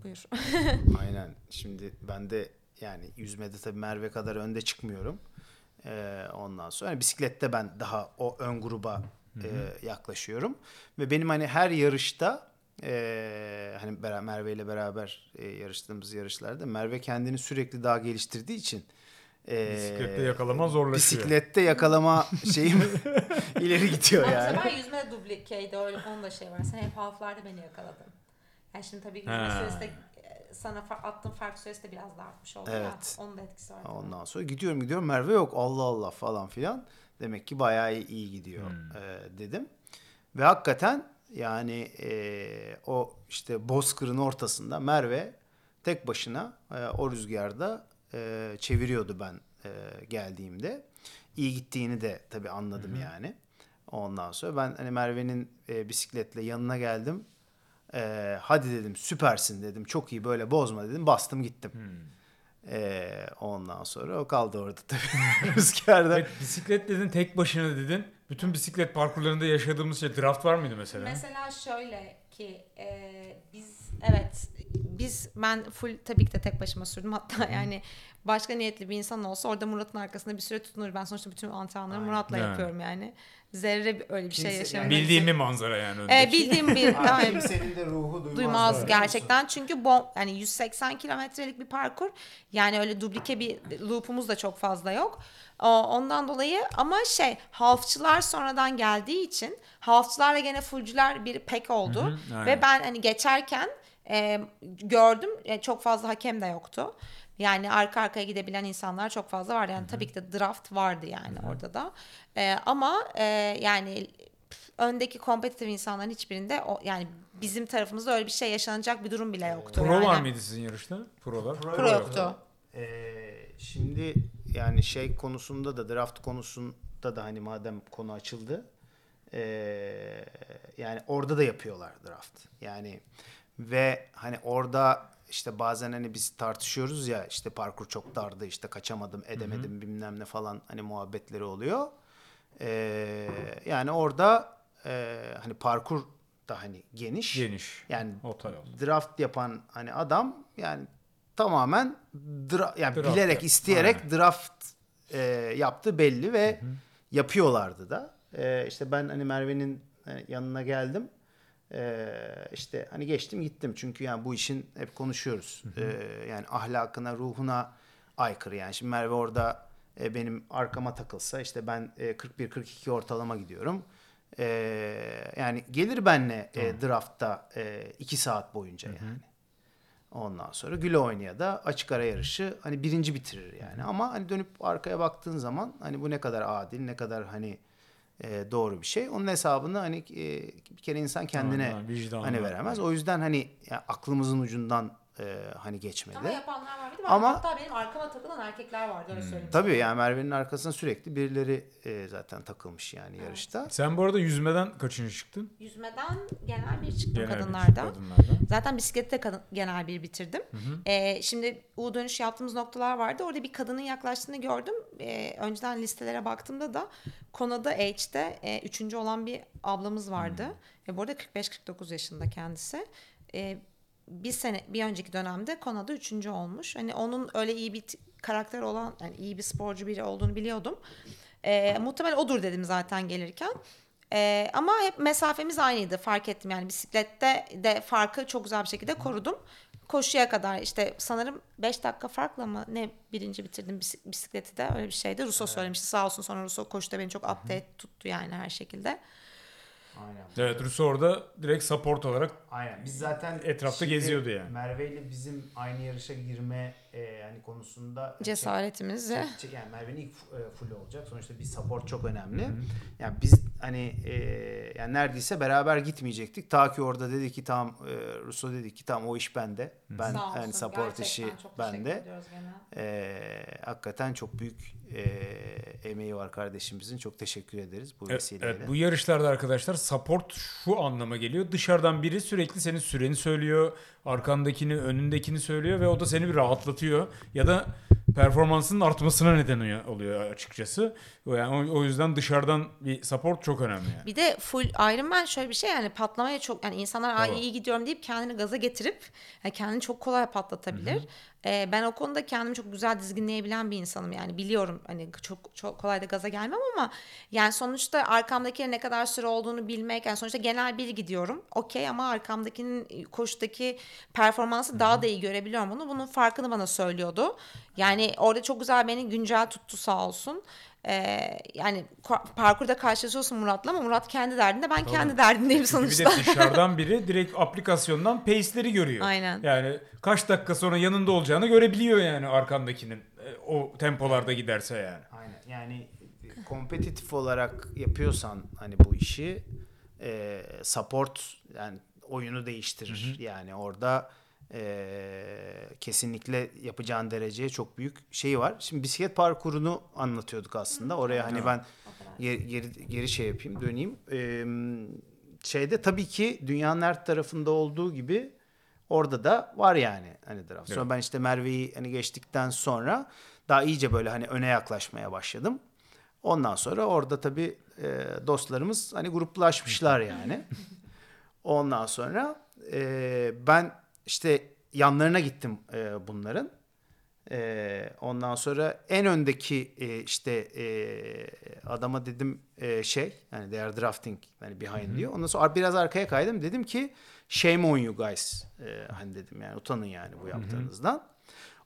buyur Aynen. Şimdi ben de yani yüzmede tabii Merve kadar önde çıkmıyorum. Ee, ondan sonra hani bisiklette ben daha o ön gruba e, yaklaşıyorum ve benim hani her yarışta e, hani bera- Merve ile beraber e, yarıştığımız yarışlarda Merve kendini sürekli daha geliştirdiği için e, Bisiklette yakalama zorlaşıyor. Bisiklette yakalama şeyim ileri gidiyor Ama yani. sefer yüzme dublikeydi öyle onun da şey var. Sen hep halflarda beni yakaladın. Yani şimdi tabii yüzme süresi de e, sana fa- attığım fark süresi de biraz daha artmış oldu Evet. ya. Onun da etkisi var. Ondan sonra gidiyorum gidiyorum Merve yok Allah Allah falan filan. Demek ki bayağı iyi, gidiyor e, dedim. Ve hakikaten yani e, o işte bozkırın ortasında Merve tek başına e, o rüzgarda e, çeviriyordu ben e, geldiğimde. İyi gittiğini de tabii anladım yani. Ondan sonra ben hani Merve'nin e, bisikletle yanına geldim. E, hadi dedim süpersin dedim çok iyi böyle bozma dedim bastım gittim. Ee, ondan sonra o kaldı orada tabii rüzgarda. Evet, bisiklet dedin tek başına dedin. Bütün bisiklet parkurlarında yaşadığımız şey draft var mıydı mesela? Mesela şöyle ki e, biz evet biz ben full tabii ki de tek başıma sürdüm hatta yani başka niyetli bir insan olsa orada Murat'ın arkasında bir süre tutunur. Ben sonuçta bütün antrenmanları Aynen. Murat'la Evet. yapıyorum yani. Zerre bir- öyle bir şey Kimse- yaşamıyorum. yani Bildiğim bir manzara yani öndeki. E, bildiğim bir aynen. kimsenin de ruhu duymaz. duymaz böyle, gerçekten çünkü bom yani 180 kilometrelik bir parkur yani öyle dublike bir loop'umuz da çok fazla yok. O, ondan dolayı ama şey halfçılar sonradan geldiği için halfçılarla gene fullcüler bir pek oldu Hı hı, aynen. ve ben hani geçerken e, gördüm e, çok fazla hakem de yoktu. Yani arka arkaya gidebilen insanlar çok fazla vardı. Yani tabii ki de draft vardı yani orada da. E, ama e, yani öndeki kompetitif insanların hiçbirinde o yani bizim tarafımızda öyle bir şey yaşanacak bir durum bile yoktu. Pro yani. var mıydı sizin yarışta? Prolar. Pro Pro yoktu. Ee, şimdi yani şey konusunda da draft konusunda da hani madem konu açıldı ee, yani orada da yapıyorlar draft. Yani ve hani orada işte bazen hani biz tartışıyoruz ya işte parkur çok dardı işte kaçamadım edemedim bilmem ne falan hani muhabbetleri oluyor. Ee, yani orada e, hani parkur da hani geniş. Geniş. Yani Otoyol. draft yapan hani adam yani tamamen dra- yani Draft bilerek yap- isteyerek Aynen. draft e, yaptı belli ve yapıyorlardı da. E, işte ben hani Merve'nin e, yanına geldim. E, işte hani geçtim gittim çünkü yani bu işin hep konuşuyoruz. E, yani ahlakına, ruhuna aykırı yani. Şimdi Merve orada e, benim arkama takılsa işte ben e, 41-42 ortalama gidiyorum. E, yani gelir benle e, draftta 2 saat boyunca yani. Ondan sonra güle oynaya da açık ara yarışı hani birinci bitirir yani. Ama hani dönüp arkaya baktığın zaman hani bu ne kadar adil, ne kadar hani e, doğru bir şey. Onun hesabını hani e, bir kere insan kendine Aynen, vicdanına. hani veremez. O yüzden hani ya aklımızın ucundan e, hani geçmedi. Ama yapanlar var. Bir de Ama- hatta benim arkama takılan erkekler vardı öyle söyleyeyim. Tabii yani Merve'nin arkasına sürekli birileri e, zaten takılmış yani yarışta. Sen bu arada yüzmeden kaçıncı çıktın? Yüzmeden genel bir çıktım Genel bir kadınlarda. kadınlardan. Zaten bisiklette kadın, genel bir bitirdim. Ee, şimdi U dönüş yaptığımız noktalar vardı. Orada bir kadının yaklaştığını gördüm. Ee, önceden listelere baktığımda da Kona'da H'de e, üçüncü olan bir ablamız vardı. Ve bu arada 45-49 yaşında kendisi. Ee, bir sene bir önceki dönemde Kona'da üçüncü olmuş. Hani onun öyle iyi bir karakter olan, yani iyi bir sporcu biri olduğunu biliyordum. Ee, muhtemel odur dedim zaten gelirken. Ee, ama hep mesafemiz aynıydı fark ettim yani bisiklette de farkı çok güzel bir şekilde korudum. Koşuya kadar işte sanırım 5 dakika farkla mı ne birinci bitirdim bis- bisikleti de öyle bir şeydi. Russo söylemişti sağ olsun sonra Russo koşuda beni çok update tuttu yani her şekilde. Aynen. Evet Russo orada direkt support olarak Aynen. Biz zaten Etrafta şimdi geziyordu yani. Merve ile bizim aynı yarışa girme e, yani konusunda Cesaretimizi. Çek- çek- yani Merve'nin ilk e, full olacak. Sonuçta bir support çok önemli. Yani biz hani e, yani neredeyse beraber gitmeyecektik. Ta ki orada dedi ki tamam e, Russo dedi ki tamam o iş bende. Ben Sağ olsun, yani support gerçekten işi bende. E, hakikaten çok büyük e, emeği var kardeşimizin. Çok teşekkür ederiz bu Evet, vesileyle. evet, bu yarışlarda arkadaşlar support şu anlama geliyor. Dışarıdan biri sürekli senin süreni söylüyor. Arkandakini, önündekini söylüyor ve o da seni bir rahatlatıyor. Ya da performansının artmasına neden oluyor açıkçası. Yani o, yüzden dışarıdan bir support çok önemli yani. Bir de full Ironman şöyle bir şey yani patlamaya çok yani insanlar Tabii. iyi gidiyorum deyip kendini gaza getirip yani kendini çok kolay patlatabilir. Ee, ben o konuda kendimi çok güzel dizginleyebilen bir insanım. Yani biliyorum hani çok çok kolay da gaza gelmem ama yani sonuçta arkamdakinin ne kadar süre olduğunu bilmek yani sonuçta genel bir gidiyorum. Okey ama arkamdakinin koşudaki performansı daha da iyi görebiliyorum. Bunu bunun farkını bana söylüyordu. Yani orada çok güzel beni güncel tuttu sağ olsun. Ee, yani parkurda karşılaşıyorsun Murat'la ama Murat kendi derdinde ben kendi derdindeyim Bir sonuçta. de dışarıdan biri direkt aplikasyondan pace'leri görüyor. Aynen. Yani kaç dakika sonra yanında olacağını görebiliyor yani arkandakinin. E, O tempolarda giderse yani. Aynen. Yani e, kompetitif olarak yapıyorsan hani bu işi e, support yani oyunu değiştirir. Yani orada e, kesinlikle yapacağın dereceye çok büyük şey var. Şimdi bisiklet parkurunu anlatıyorduk aslında. Oraya hani ben geri, geri, geri şey yapayım döneyim. E, şeyde tabii ki dünyanın her tarafında olduğu gibi orada da var yani hani draft. Sonra Evet. ben işte Merve'yi hani geçtikten sonra daha iyice böyle hani öne yaklaşmaya başladım. Ondan sonra orada tabii e, dostlarımız hani gruplaşmışlar yani. Ondan sonra e, ben işte yanlarına gittim e, bunların. E, ondan sonra en öndeki e, işte e, adama dedim e, şey yani they are drafting hani behind diyor. Ondan sonra biraz arkaya kaydım dedim ki shame on you guys. E, hani dedim yani utanın yani bu yaptığınızdan.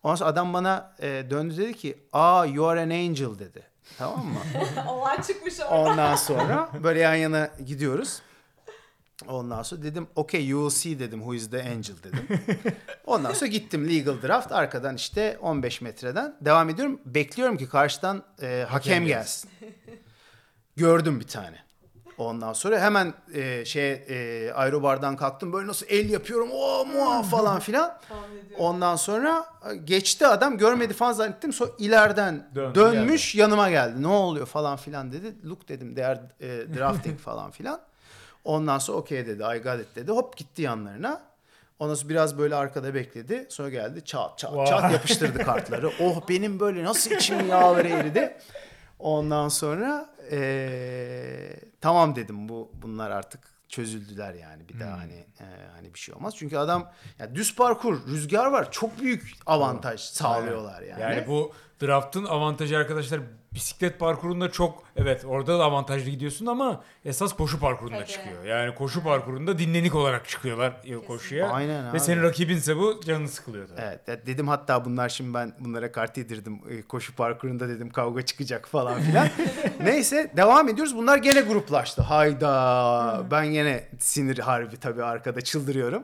Ondan sonra adam bana e, döndü dedi ki aa you are an angel dedi. Tamam mı? Olay çıkmış Ondan sonra böyle yan yana gidiyoruz. Ondan sonra dedim okay you will see dedim who is the angel dedim. Ondan sonra gittim legal draft arkadan işte 15 metreden devam ediyorum. Bekliyorum ki karşıdan e, hakem gelsin. Gördüm bir tane. Ondan sonra hemen e, şey e, aerobardan kalktım böyle nasıl el yapıyorum o muha falan filan. Ondan sonra e, geçti adam görmedi falan zannettim. Sonra ileriden Döndü, dönmüş yanıma geldi. Ne oluyor falan filan dedi. Look dedim they are e, drafting falan filan. Ondan sonra okey dedi I got it dedi. Hop gitti yanlarına. Ondan sonra biraz böyle arkada bekledi. Sonra geldi çat çat Vay. çat yapıştırdı kartları. Oh benim böyle nasıl içimin yağları eridi. Ondan sonra eee, tamam dedim bu bunlar artık çözüldüler yani bir daha hani eee, hani bir şey olmaz. Çünkü adam ya düz parkur rüzgar var çok büyük avantaj sağlıyorlar yani. Yani bu draft'ın avantajı arkadaşlar bisiklet parkurunda çok evet orada da avantajlı gidiyorsun ama esas koşu parkurunda Tabii. çıkıyor. Yani koşu parkurunda dinlenik olarak çıkıyorlar koşuya. Aynen Ve abi. senin rakibinse bu canını sıkılıyor tabii. Evet de- dedim hatta bunlar şimdi ben bunlara kart yedirdim e, koşu parkurunda dedim kavga çıkacak falan filan. Neyse devam ediyoruz bunlar gene gruplaştı. Hayda ben gene sinir harbi tabii arkada çıldırıyorum.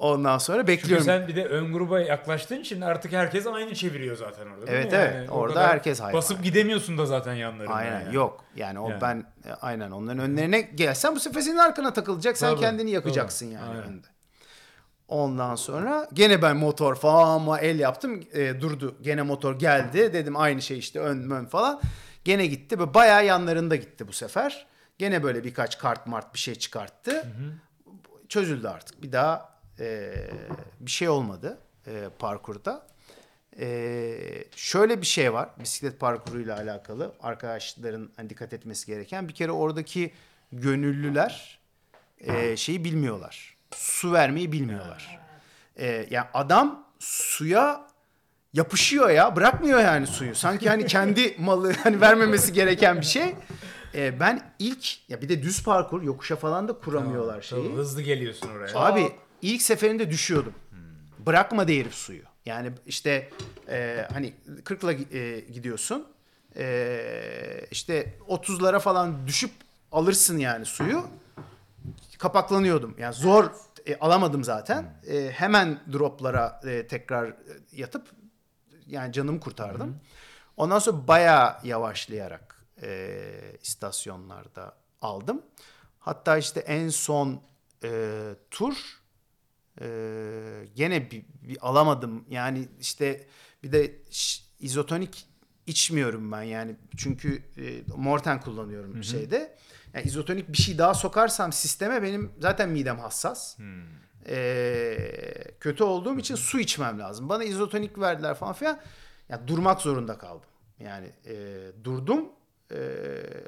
Ondan sonra Çünkü bekliyorum. sen bir de ön gruba yaklaştığın için artık herkes aynı çeviriyor zaten orada. değil Evet, mi? evet. o Orada herkes hayvan. Basıp gidemiyorsun da zaten yanlarından. Aynen yani. yok. Yani o Yani. ben aynen onların önlerine gelsen bu sefer senin arkana takılacak. Sen Tabii, kendini yakacaksın tabii. yani Aynen. önde. Ondan sonra gene ben motor falan ama el yaptım. E, durdu. Gene motor geldi. Dedim aynı şey işte ön mön falan. Gene gitti. Böyle bayağı yanlarında gitti bu sefer. Gene böyle birkaç kart mart bir şey çıkarttı. Çözüldü artık. Bir daha e, bir şey olmadı e, parkurda. E, şöyle bir şey var bisiklet parkuruyla alakalı arkadaşların hani dikkat etmesi gereken bir kere oradaki gönüllüler e, şeyi bilmiyorlar. Su vermeyi bilmiyorlar. E, yani adam suya yapışıyor ya bırakmıyor yani suyu. Sanki hani kendi malı hani vermemesi gereken bir şey. E, ben ilk ya bir de düz parkur yokuşa falan da kuramıyorlar şeyi. Hızlı geliyorsun oraya. Abi ilk seferinde düşüyordum. Bırakma herif suyu. Yani işte e, hani 40'la e, gidiyorsun. E, işte 30'lara falan düşüp alırsın yani suyu. Kapaklanıyordum. Yani zor e, alamadım zaten. E, hemen droplara e, tekrar yatıp yani canımı kurtardım. Ondan sonra bayağı yavaşlayarak e, istasyonlarda aldım. Hatta işte en son e, tur e, gene bir, bir alamadım. Yani işte bir de izotonik içmiyorum ben yani çünkü e, Morten kullanıyorum şeyde. Yani izotonik bir şey daha sokarsam sisteme benim zaten midem hassas. E, kötü olduğum için su içmem lazım. Bana izotonik verdiler falan filan. Ya durmak zorunda kaldım. Yani e, durdum. E,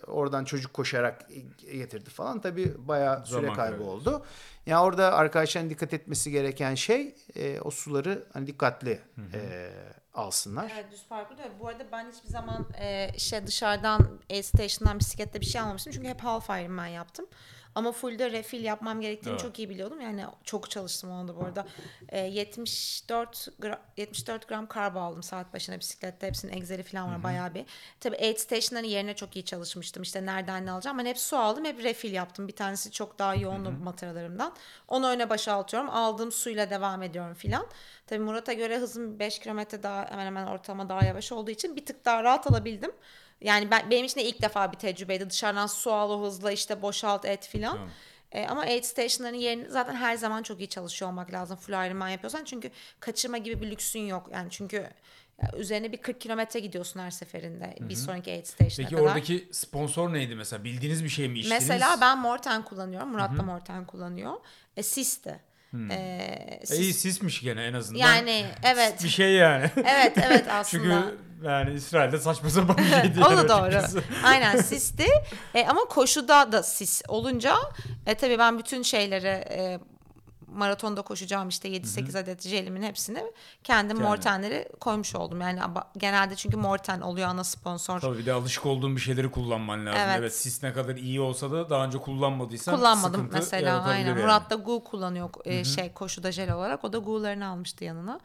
oradan çocuk koşarak getirdi falan. Tabii bayağı süre Zaman kaybı kaybı. oldu. Ya orada arkadaşların dikkat etmesi gereken şey e, o suları hani dikkatli e, alsınlar. Evet düz parkur da. Bu arada ben hiçbir zaman e, işte dışarıdan aid station'dan bisikletle bir şey almamıştım. Çünkü hep half Ironman yaptım. Ama full'de refill yapmam gerektiğini Evet. çok iyi biliyordum. Yani çok çalıştım onda bu arada. E, 74 gram, 74 gram karbo aldım saat başına bisiklette. Hepsinin egzeri falan var bayağı bir. Tabii aid station'ların yerine çok iyi çalışmıştım. İşte nereden ne alacağım. Ben hep su aldım. Hep refill yaptım. Bir tanesi çok daha yoğundu mataralarımdan. Onu öne başaltıyorum. Aldığım suyla devam ediyorum filan. Tabii Murat'a göre hızım 5 kilometre daha hemen hemen ortalama daha yavaş olduğu için bir tık daha rahat alabildim. Yani ben benim için de ilk defa bir tecrübeydi. Dışarıdan su al o hızla işte boşalt et filan. E, ama aid station'ların yerini zaten her zaman çok iyi çalışıyor olmak lazım. Full Ironman yapıyorsan. Çünkü kaçırma gibi bir lüksün yok. Yani çünkü üzerine bir 40 kilometre gidiyorsun her seferinde. Bir sonraki aid station'a Peki kadar. oradaki sponsor neydi mesela? Bildiğiniz bir şey mi içtiniz? Mesela ben Morten kullanıyorum. Murat da Morten kullanıyor. E, Sis'ti. E, E, Sis- iyi sismiş gene en azından. yani evet. Bir şey yani. Evet evet aslında. Çünkü yani İsrail'de saçma sapan bir şey değil. o da doğru. Aynen sisti. E, ama koşuda da sis olunca e, tabii ben bütün şeyleri e, maratonda koşacağım işte 7-8 adet jelimin hepsini kendim Kendin. Mortenleri koymuş oldum. Yani genelde çünkü Morten oluyor ana sponsor. Tabii bir de alışık olduğun bir şeyleri kullanman lazım. Evet. Evet. sis ne kadar iyi olsa da daha önce kullanmadıysan Kullanmadım sıkıntı mesela aynen. yani. Murat da Gu kullanıyor e, şey koşuda jel olarak. O da Gu'larını almıştı yanına.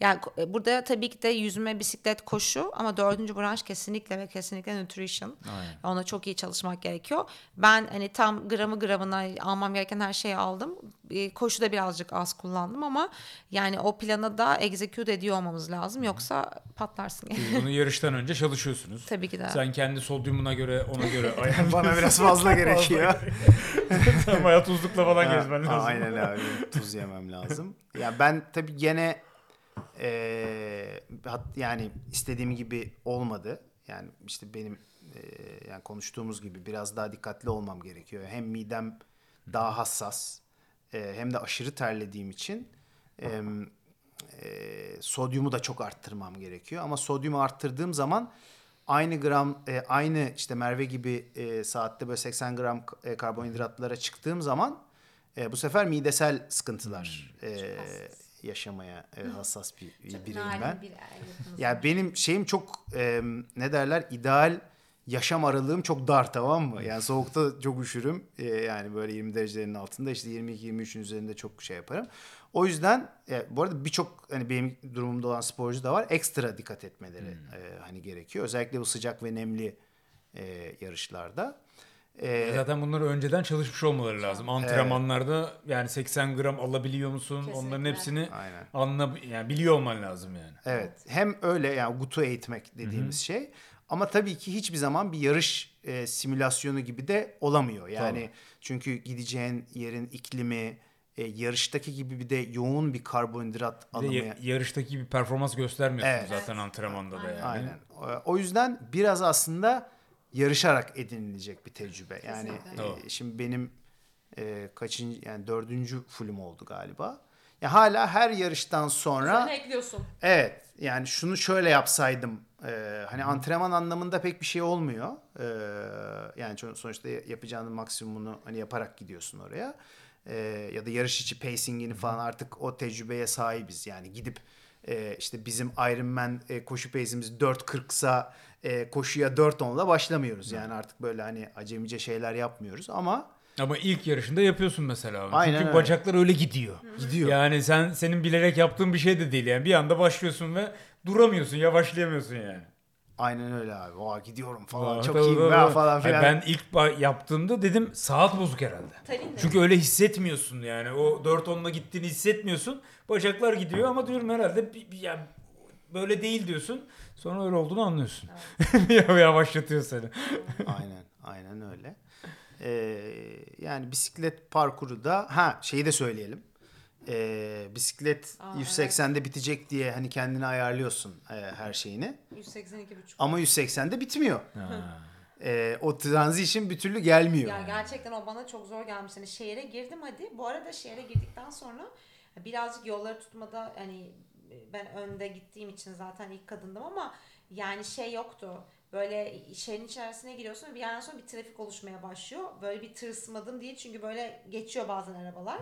Yani e, burada tabii ki de yüzme, bisiklet, koşu ama dördüncü branş kesinlikle ve kesinlikle nutrition. Aynen. Ona çok iyi çalışmak gerekiyor. Ben hani tam gramı gramına almam gereken her şeyi aldım. E, birazcık az kullandım ama yani o plana da execute ediyor olmamız lazım. Yoksa patlarsın. Siz bunu yarıştan önce çalışıyorsunuz. tabii ki de. Sen kendi sodyumuna göre ona göre ayarla. Bana biraz fazla gerekiyor. Bayağı tuzlukla falan Ha, gezmen lazım. Aynen abi. Tuz yemem lazım. Ya ben tabii gene e, yani istediğim gibi olmadı. Yani işte benim e, yani konuştuğumuz gibi biraz daha dikkatli olmam gerekiyor. Hem midem daha hassas e, hem de aşırı terlediğim için e, e, sodyumu da çok arttırmam gerekiyor. Ama sodyumu arttırdığım zaman aynı gram e, aynı işte Merve gibi e, saatte böyle 80 gram e, karbonhidratlara çıktığım zaman e, bu sefer midesel sıkıntılar e, yaşamaya e, hassas bir, bir bireyim ben. Ya benim şeyim çok e, ne derler ideal yaşam aralığım çok dar tamam mı? Yani soğukta çok üşürüm. E, yani böyle 20 derecelerin altında işte 22-23'ün üzerinde çok şey yaparım. O yüzden e, bu arada birçok hani benim durumumda olan sporcu da var. Ekstra dikkat etmeleri e, hani gerekiyor. Özellikle bu sıcak ve nemli e, yarışlarda. E, Zaten bunları önceden çalışmış olmaları lazım. Antrenmanlarda yani 80 gram alabiliyor musun? Onların Kesinlikle. hepsini Aynen. anla yani biliyor olman lazım yani. Evet. Hem öyle yani gutu eğitmek dediğimiz şey ama tabii ki hiçbir zaman bir yarış e, simülasyonu gibi de olamıyor. Yani Tabii. çünkü gideceğin yerin iklimi e, yarıştaki gibi bir de yoğun bir karbonhidrat Bir alımı. ya- yarıştaki gibi performans göstermiyorsun Evet. zaten antrenmanda da yani. Aynen. O- yüzden biraz aslında yarışarak edinilecek bir tecrübe. Yani Kesinlikle. e, şimdi benim e, kaçıncı yani dördüncü fullüm oldu galiba. Ya hala her yarıştan sonra Üzerine ekliyorsun. Evet yani şunu şöyle yapsaydım e, hani antrenman anlamında pek bir şey olmuyor. E, yani sonuçta yapacağının maksimumunu hani yaparak gidiyorsun oraya. E, ya da yarış içi pacingini falan artık o tecrübeye sahibiz. Yani gidip e, işte bizim Ironman e, koşu pace'imiz 4.40'sa e, koşuya 4.10'la başlamıyoruz. Yani artık böyle hani acemice şeyler yapmıyoruz ama Ama ilk yarışında yapıyorsun mesela. Aynen Çünkü öyle. bacaklar öyle gidiyor. Gidiyor. Yani sen senin bilerek yaptığın bir şey de değil yani. Bir anda başlıyorsun ve duramıyorsun, yavaşlayamıyorsun yani. aynen öyle abi. Oha gidiyorum falan Aa, çok tabii, iyiyim tabii, ben tabii. falan Hayır, filan. Ben ilk ba- yaptığımda dedim saat bozuk herhalde. De. Çünkü öyle hissetmiyorsun yani. O 4-10'la gittiğini hissetmiyorsun. Bacaklar gidiyor ama diyorum herhalde bir, bir- yani böyle değil diyorsun. Sonra öyle olduğunu anlıyorsun. Yavaşlatıyor seni. aynen, aynen öyle. Ee, yani bisiklet parkuru da ha şeyi de söyleyelim. Ee, bisiklet Aa, 180'de bitecek diye hani kendini ayarlıyorsun e, her şeyini. 182,5. Ama 180'de bitmiyor. Ha. Ee, o transition bir türlü gelmiyor. Ya gerçekten o bana çok zor gelmiş. Hani şehre girdim hadi. Bu arada şehre girdikten sonra birazcık yolları tutmada hani ben önde gittiğim için zaten ilk kadındım ama yani şey yoktu. Böyle şehrin içerisine giriyorsun bir yerden sonra bir trafik oluşmaya başlıyor. Böyle bir tırsmadım değil çünkü böyle geçiyor bazen arabalar.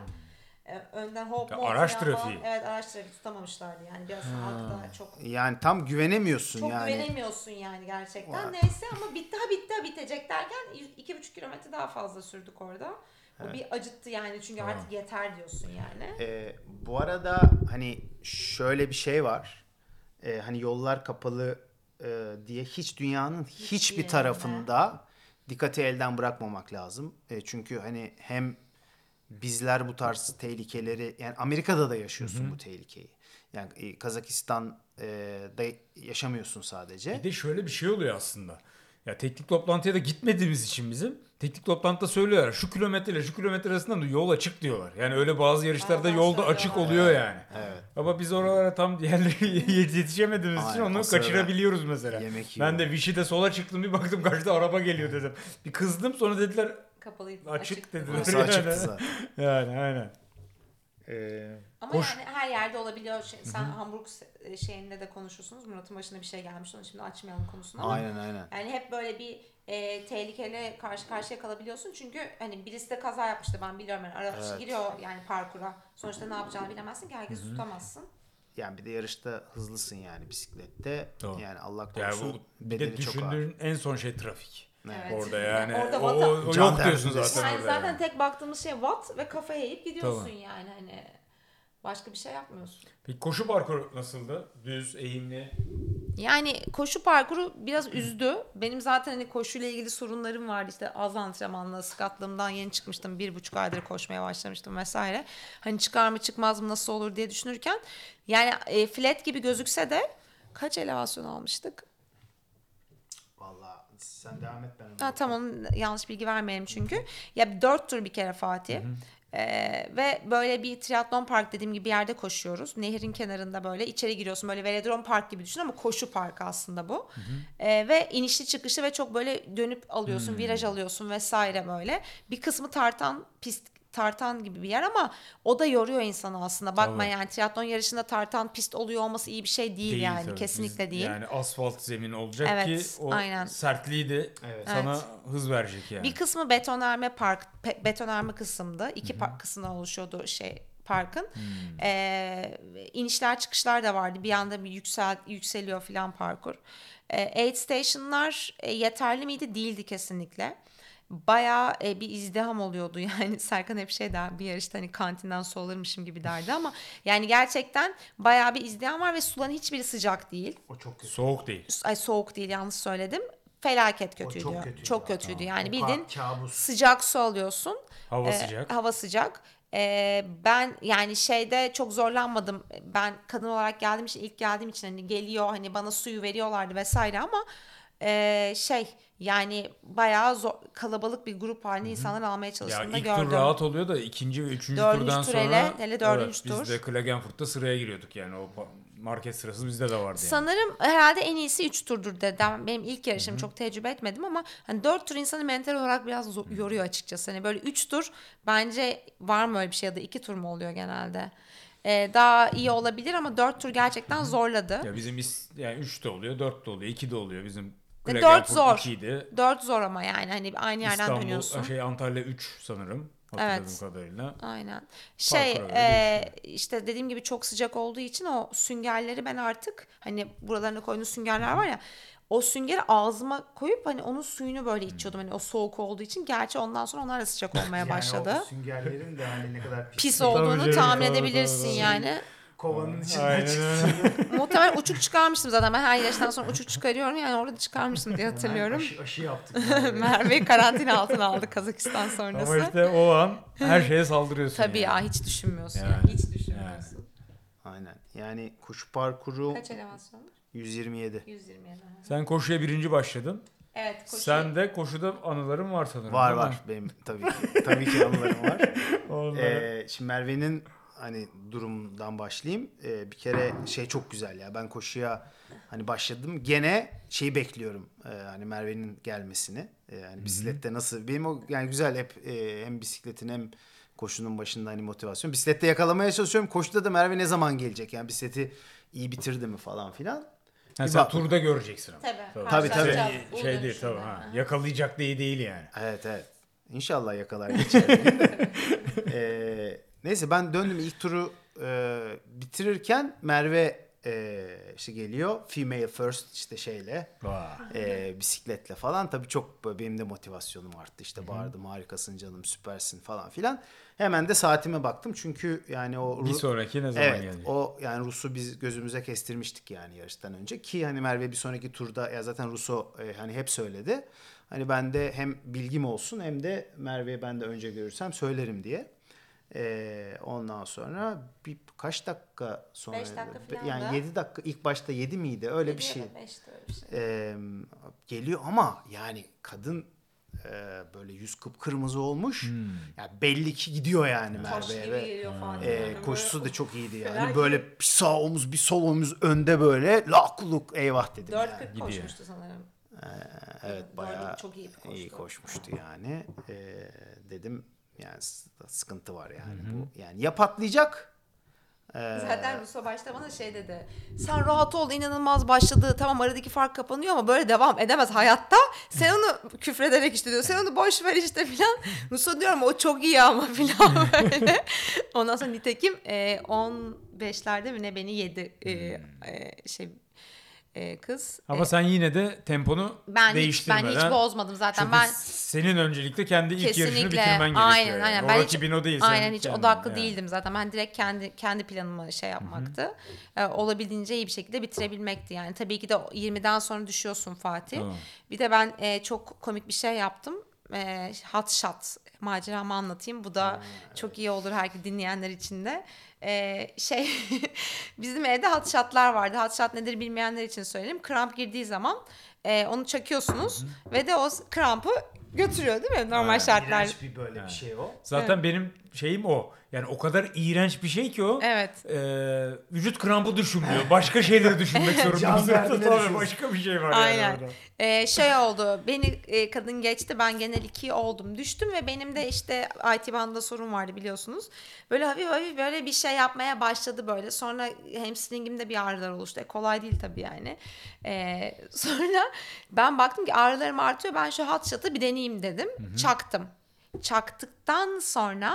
Ee, Önden hop hop araç falan. trafiği. Evet araç trafiği tutamamışlardı yani biraz halkta çok Yani tam güvenemiyorsun çok yani. güvenemiyorsun yani gerçekten. Var. Neyse ama bitti ha bitti ha bitecek derken iki buçuk kilometre daha fazla sürdük orada. O bir acıttı yani çünkü artık yeter diyorsun yani. Ee, bu arada hani şöyle bir şey var. Ee, hani yollar kapalı e, diye hiç dünyanın hiçbir yerinde. tarafında dikkati elden bırakmamak lazım. E, çünkü hani hem bizler bu tarz tehlikeleri yani Amerika'da da yaşıyorsun bu tehlikeyi. Yani e, Kazakistan'da yaşamıyorsun sadece. Bir de şöyle bir şey oluyor aslında. Ya teknik toplantıya da gitmediğimiz için bizim teknik toplantıda söylüyorlar şu kilometreyle şu kilometre arasında da yol açık diyorlar. Yani öyle bazı yarışlarda Bazen yolda açık oluyor yani. Evet. Ama biz oralara tam yerleri yetişemediğimiz için Aynen, o onu kaçırabiliyoruz mesela. yemek ben yiyorum. de Vichy'de sola çıktım bir baktım karşıda araba geliyor dedim. Bir kızdım sonra dediler Kapalıydı. açık dediler. Burası açıktı zaten. Yani aynen. Ee, Ama koş. yani her yerde olabiliyor. Şey, sen Hamburg se- şeyinde de konuşursunuz. Murat'ın başına bir şey gelmişti. Onu şimdi açmayalım konusunu ama. Aynen aynen. Yani hep böyle bir e, tehlikeyle karşı karşıya kalabiliyorsun. Çünkü hani birisi de kaza yapmıştı ben biliyorum. Yani araç Evet. giriyor yani parkura. Sonuçta ne yapacağını bilemezsin ki herkes tutamazsın. Yani bir de yarışta hızlısın yani bisiklette. Doğru. Yani Allah Yani korusun bu bir de bedeli çok ağır. en son şey trafik. Evet. Orada yani. Orada o, o- o Can yok diyorsun zaten Yani orada. zaten yani. tek baktığımız şey watt ve kafaya eğip gidiyorsun Tamam. yani hani başka bir şey yapmıyorsun. Peki koşu parkuru nasıldı? Düz, eğimli. Yani koşu parkuru biraz üzdü. Benim zaten hani koşuyla ilgili sorunlarım vardı. İşte az antrenmanla, sakatlığımdan yeni çıkmıştım. Bir buçuk aydır koşmaya başlamıştım vesaire. Hani çıkar mı çıkmaz mı nasıl olur diye düşünürken. Yani e, flat gibi gözükse de kaç elevasyon almıştık? Sen devam et ben. Ha, tamam yanlış bilgi vermeyelim çünkü. Ya dört tur bir kere Fatih. Ee, ve böyle bir triatlon park dediğim gibi bir yerde koşuyoruz. Nehrin kenarında böyle içeri giriyorsun. Böyle velodrom park gibi düşün ama koşu parkı aslında bu. Ee, ve inişli çıkışlı ve çok böyle dönüp alıyorsun, viraj alıyorsun vesaire böyle. Bir kısmı tartan pist tartan gibi bir yer ama o da yoruyor insanı aslında. Bakma Tabii. yani triatlon yarışında tartan pist oluyor olması iyi bir şey değil, yani. tabii. Kesinlikle Biz- değil. Yani asfalt zemin olacak Evet, ki o aynen. sertliği de Evet. sana Evet. hız verecek yani. Bir kısmı betonarme park, pe- betonarme kısımdı. İki park kısımdan oluşuyordu şey parkın. Ee, inişler çıkışlar da vardı. Bir anda bir yüksel yükseliyor filan parkur. Ee, aid station'lar e, yeterli miydi? Değildi kesinlikle. Bayağı e, bir izdiham oluyordu yani Serkan hep şey der bir yarışta hani kantinden su alırmışım gibi derdi ama yani gerçekten bayağı bir izdiham var ve suların hiçbiri sıcak değil. O çok kötü. Soğuk değil. Ay soğuk değil yanlış söyledim. felaket O kötüydü. çok kötüydü Çok kötüydü. Yani O bildiğin ka- kabus. sıcak su alıyorsun. Hava Ee, sıcak. Hava sıcak. Ee, ben yani şeyde çok zorlanmadım. Ben kadın olarak geldiğim için ilk geldiğim için hani geliyor hani bana suyu veriyorlardı vesaire ama e, şey yani bayağı zor, kalabalık bir grup halinde insanlar almaya Ya çalıştığını da ilk gördüm. tur rahat oluyor da ikinci ve üçüncü Dördüncü turdan tur sonra hele, hele dördüncü evet, tur. biz de Klagenfurt'ta sıraya giriyorduk yani o market sırası bizde de vardı yani. Sanırım herhalde en iyisi 3 turdur dedim. Benim ilk yarışım çok tecrübe etmedim ama hani 4 tur insanı mental olarak biraz yoruyor açıkçası. Hani böyle 3 tur bence var mı öyle bir şey ya da 2 tur mu oluyor genelde? Ee, daha iyi olabilir ama 4 tur gerçekten zorladı. Ya bizim is- yani 3 de oluyor, 4 de oluyor, 2 de oluyor. Bizim Ve Klagenfurt dört zor. 2'ydi. 4 zor ama yani hani aynı yerden İstanbul, dönüyorsun. şey Antalya 3 sanırım. Hatırladığım Evet. kadarıyla. Aynen. Şey e, işte dediğim gibi çok sıcak olduğu için o süngerleri ben artık hani buralarına koyduğum süngerler var ya o süngeri ağzıma koyup hani onun suyunu böyle içiyordum hani o soğuk olduğu için. Gerçi ondan sonra onlar da sıcak olmaya Yani başladı. o süngerlerin de hani ne kadar pis, Pis olduğunu tahmin edebilirsin yani. Kovanın içinden Aynen çıksın. Muhtemelen uçuk çıkarmıştım zaten. Ben her yaştan sonra uçuk çıkarıyorum yani orada çıkarmıştım diye hatırlıyorum. Aşı, aşı yaptık. yani. Merve karantina altına aldı Kazakistan Ama sonrası. işte o an her şeye saldırıyorsun. Tabii yani. ya hiç düşünmüyorsun Yani, yani. Hiç düşünmüyorsun. Aynen. Yani koşu parkuru Kaç elevasyon? 127. 127. Sen koşuya birinci başladın. Evet koşu. Sen de koşuda anılarım var sanırım. Var var. Benim tabii ki. Tabii ki anılarım var. Ee, şimdi Merve'nin hani durumdan başlayayım. Ee, bir kere şey çok güzel ya. Ben koşuya hani başladım. Gene şeyi bekliyorum. Ee, hani Merve'nin gelmesini. Ee, yani bisiklette nasıl benim o yani güzel hep e, hem bisikletin hem koşunun başında hani motivasyon. Bisiklette yakalamaya çalışıyorum. Koşuda da Merve ne zaman gelecek? Yani bisikleti iyi bitirdi mi falan filan. Ha, Bir sen bak- turda göreceksin ama. Tabii. Tabii, tabii. Bulduğum Şey değil tabii ha. Yakalayacak diye değil yani. Evet evet. İnşallah yakalar geçer. Ee, neyse ben döndüm ilk turu e, bitirirken Merve e, işte geliyor. Female first işte şeyle e, bisikletle falan. Tabii çok benim de motivasyonum arttı. İşte bağırdım harikasın canım süpersin falan filan. Hemen de saatime baktım çünkü yani o Bir sonraki ne zaman Evet gelecek? o yani Rus'u biz gözümüze kestirmiştik yani yarıştan önce ki hani Merve bir sonraki turda ya zaten Rus'o e, hani hep söyledi. Hani ben de hem bilgim olsun hem de Merve'yi ben de önce görürsem söylerim diye. E, ondan sonra bir kaç dakika sonra Beş dakika falan yani da. 7 dakika ilk başta 7 miydi öyle bir şey. öyle bir şey. E, geliyor ama yani kadın e, böyle yüz kıpkırmızı olmuş. Ya belli ki gidiyor yani Merve'ye ve geliyor falan. ee, Yani koşusu böyle da çok iyiydi yani. Böyle bir sağ omuz bir sol omuz önde böyle lakluk eyvah dedim yani. 4.40 Gidiyor. koşmuştu sanırım. Evet Dördü bayağı çok iyi koştu. iyi koşmuştu yani. Ee, dedim yani sıkıntı var yani bu. Yani ya patlayacak ee, Zaten Russo başta bana şey dedi. Sen rahat ol inanılmaz başladı. Tamam aradaki fark kapanıyor ama böyle devam edemez hayatta. Sen onu küfrederek işte diyor. Sen onu boş ver işte filan. Russo diyorum o çok iyi ama filan böyle. Ondan sonra nitekim e, 15'lerde mi ne beni yedi e, e, şey e, kız. Ama E, sen yine de temponu ben hiç, ben değiştirmeden. hiç bozmadım zaten. Çünkü ben senin öncelikle kendi ilk yarışını bitirmen gerekiyor. Aynen yani. aynen. O Ben hiç, rakibin o değil. aynen hiç kendin, odaklı yani. değildim zaten. Ben direkt kendi kendi planımı şey yapmaktı. Ee, olabildiğince iyi bir şekilde bitirebilmekti yani. Tabii ki de o 20'den sonra düşüyorsun Fatih. Tamam. Bir de ben e, çok komik bir şey yaptım. E, hot shot maceramı anlatayım. Bu da çok iyi olur her dinleyenler için de. E, şey bizim evde hot shotlar vardı. Hot shot nedir bilmeyenler için söyleyeyim. Kramp girdiği zaman e, onu çakıyorsunuz ve de o krampı götürüyor değil mi? Normal şartlar. iğrenç bir böyle bir şey o. Zaten benim şeyim o. Yani o kadar iğrenç bir şey ki o. Evet. Ee, vücut krampı düşünmüyor. Başka şeyleri düşünmek zorundasın. Tabii başka bir şey var Aynen. yani orada. Ee, şey oldu. Beni e, kadın geçti. Ben genel iki oldum. Düştüm ve benim de işte IT bandında sorun vardı biliyorsunuz. Böyle hafif hafif böyle bir şey yapmaya başladı böyle. Sonra hamstringimde bir ağrılar oluştu. E, kolay değil tabii yani. Ee, sonra ben baktım ki ağrılarım artıyor. Ben şu hot shot'ı bir deneyeyim dedim. Çaktım. Çaktıktan sonra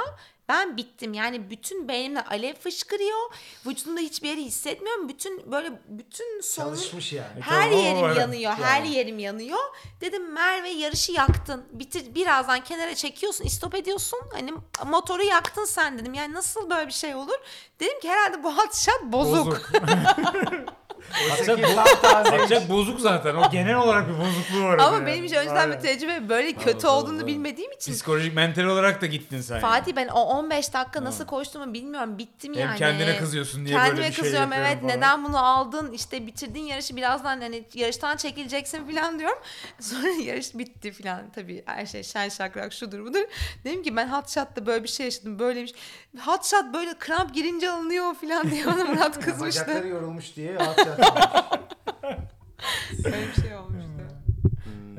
ben bittim. Yani bütün beynimden alev fışkırıyor. Vücudumda hiçbir yeri hissetmiyorum. Bütün böyle bütün solunum Çalışmış yani. her tamam, yerim var. yanıyor, her Yani. yerim yanıyor. Dedim Merve yarışı yaktın. Bitir birazdan kenara çekiyorsun, istop ediyorsun. Hani motoru yaktın sen dedim. Yani nasıl böyle bir şey olur? Dedim ki herhalde bu shot bozuk. Bozuk. Bo- taze. atacak bozuk zaten. O genel olarak bir bozukluğu var. Ama benim hiç önceden bir tecrübe böyle kötü Tamam, olduğunu tamam. bilmediğim için Psikolojik, mental olarak da gittin sen. yani. Fatih ben o 15 dakika nasıl koştuğumu bilmiyorum. Bittim Hem yani. kendine kızıyorsun diye Kendime böyle bir şey kızıyorum yapıyorum evet falan. neden bunu aldın işte bitirdin yarışı birazdan hani yarıştan çekileceksin falan diyorum. Sonra yarış bitti falan tabii her şey şen şakrak şudur budur. Dedim ki ben hot shot'ta böyle bir şey yaşadım böyleymiş. Hot shot böyle kramp girince alınıyor falan diye bana Murat Bacakları kızmıştı. yorulmuş diye yatmamış. Böyle bir şey olmuştu.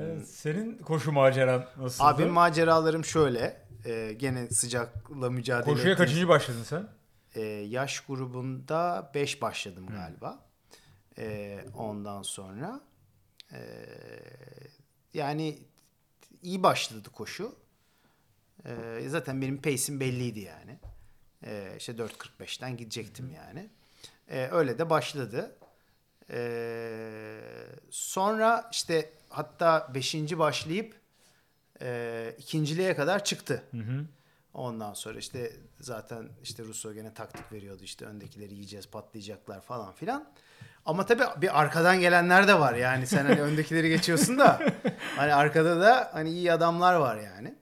Evet, senin koşu maceran nasıldı? Abi maceralarım şöyle. e, gene sıcakla mücadele Koşuya ettiğim- kaçıncı başladın sen? e, yaş grubunda 5 başladım galiba. E, ondan sonra e, yani iyi başladı koşu. E, zaten benim pace'im belliydi yani. E, işte 4.45'ten gidecektim yani. E, öyle de başladı. E, sonra işte hatta 5. başlayıp e, ikinciliğe kadar çıktı. Ondan sonra işte zaten işte Russo gene taktik veriyordu işte öndekileri yiyeceğiz patlayacaklar falan filan. Ama tabii bir arkadan gelenler de var yani sen hani öndekileri geçiyorsun da hani arkada da hani iyi adamlar var yani.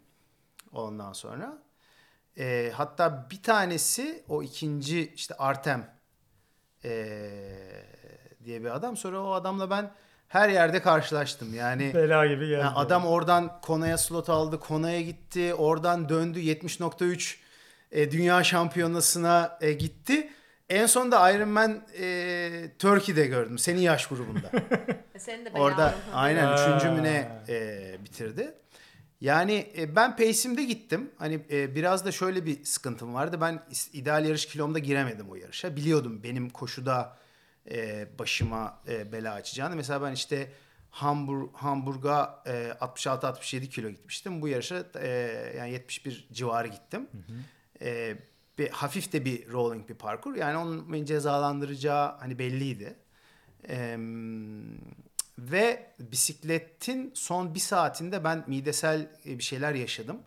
Ondan sonra e, hatta bir tanesi o ikinci işte Artem e, diye bir adam sonra o adamla ben her yerde karşılaştım yani. Bela gibi geldi. Yani adam oradan Kona'ya slot aldı. Kona'ya gitti. Oradan döndü. 70.3 e, dünya şampiyonasına e, gitti. En sonunda Ironman e, Turkey'de gördüm. Senin yaş grubunda. Senin de Orada aynen Ha. üçüncü mü ne e, bitirdi. Yani e, ben pace'imde gittim. Hani e, biraz da şöyle bir sıkıntım vardı. Ben ideal yarış kilomda giremedim o yarışa. Biliyordum benim koşuda e, başıma e, bela açacağını. Mesela ben işte Hamburg Hamburg'a e, 66-67 kilo gitmiştim. Bu yarışa e, yani 71 civarı gittim. E, bir, hafif de bir rolling bir parkur. Yani onun beni cezalandıracağı hani belliydi. Eee, ve bisikletin son bir saatinde ben midesel e, bir şeyler yaşadım.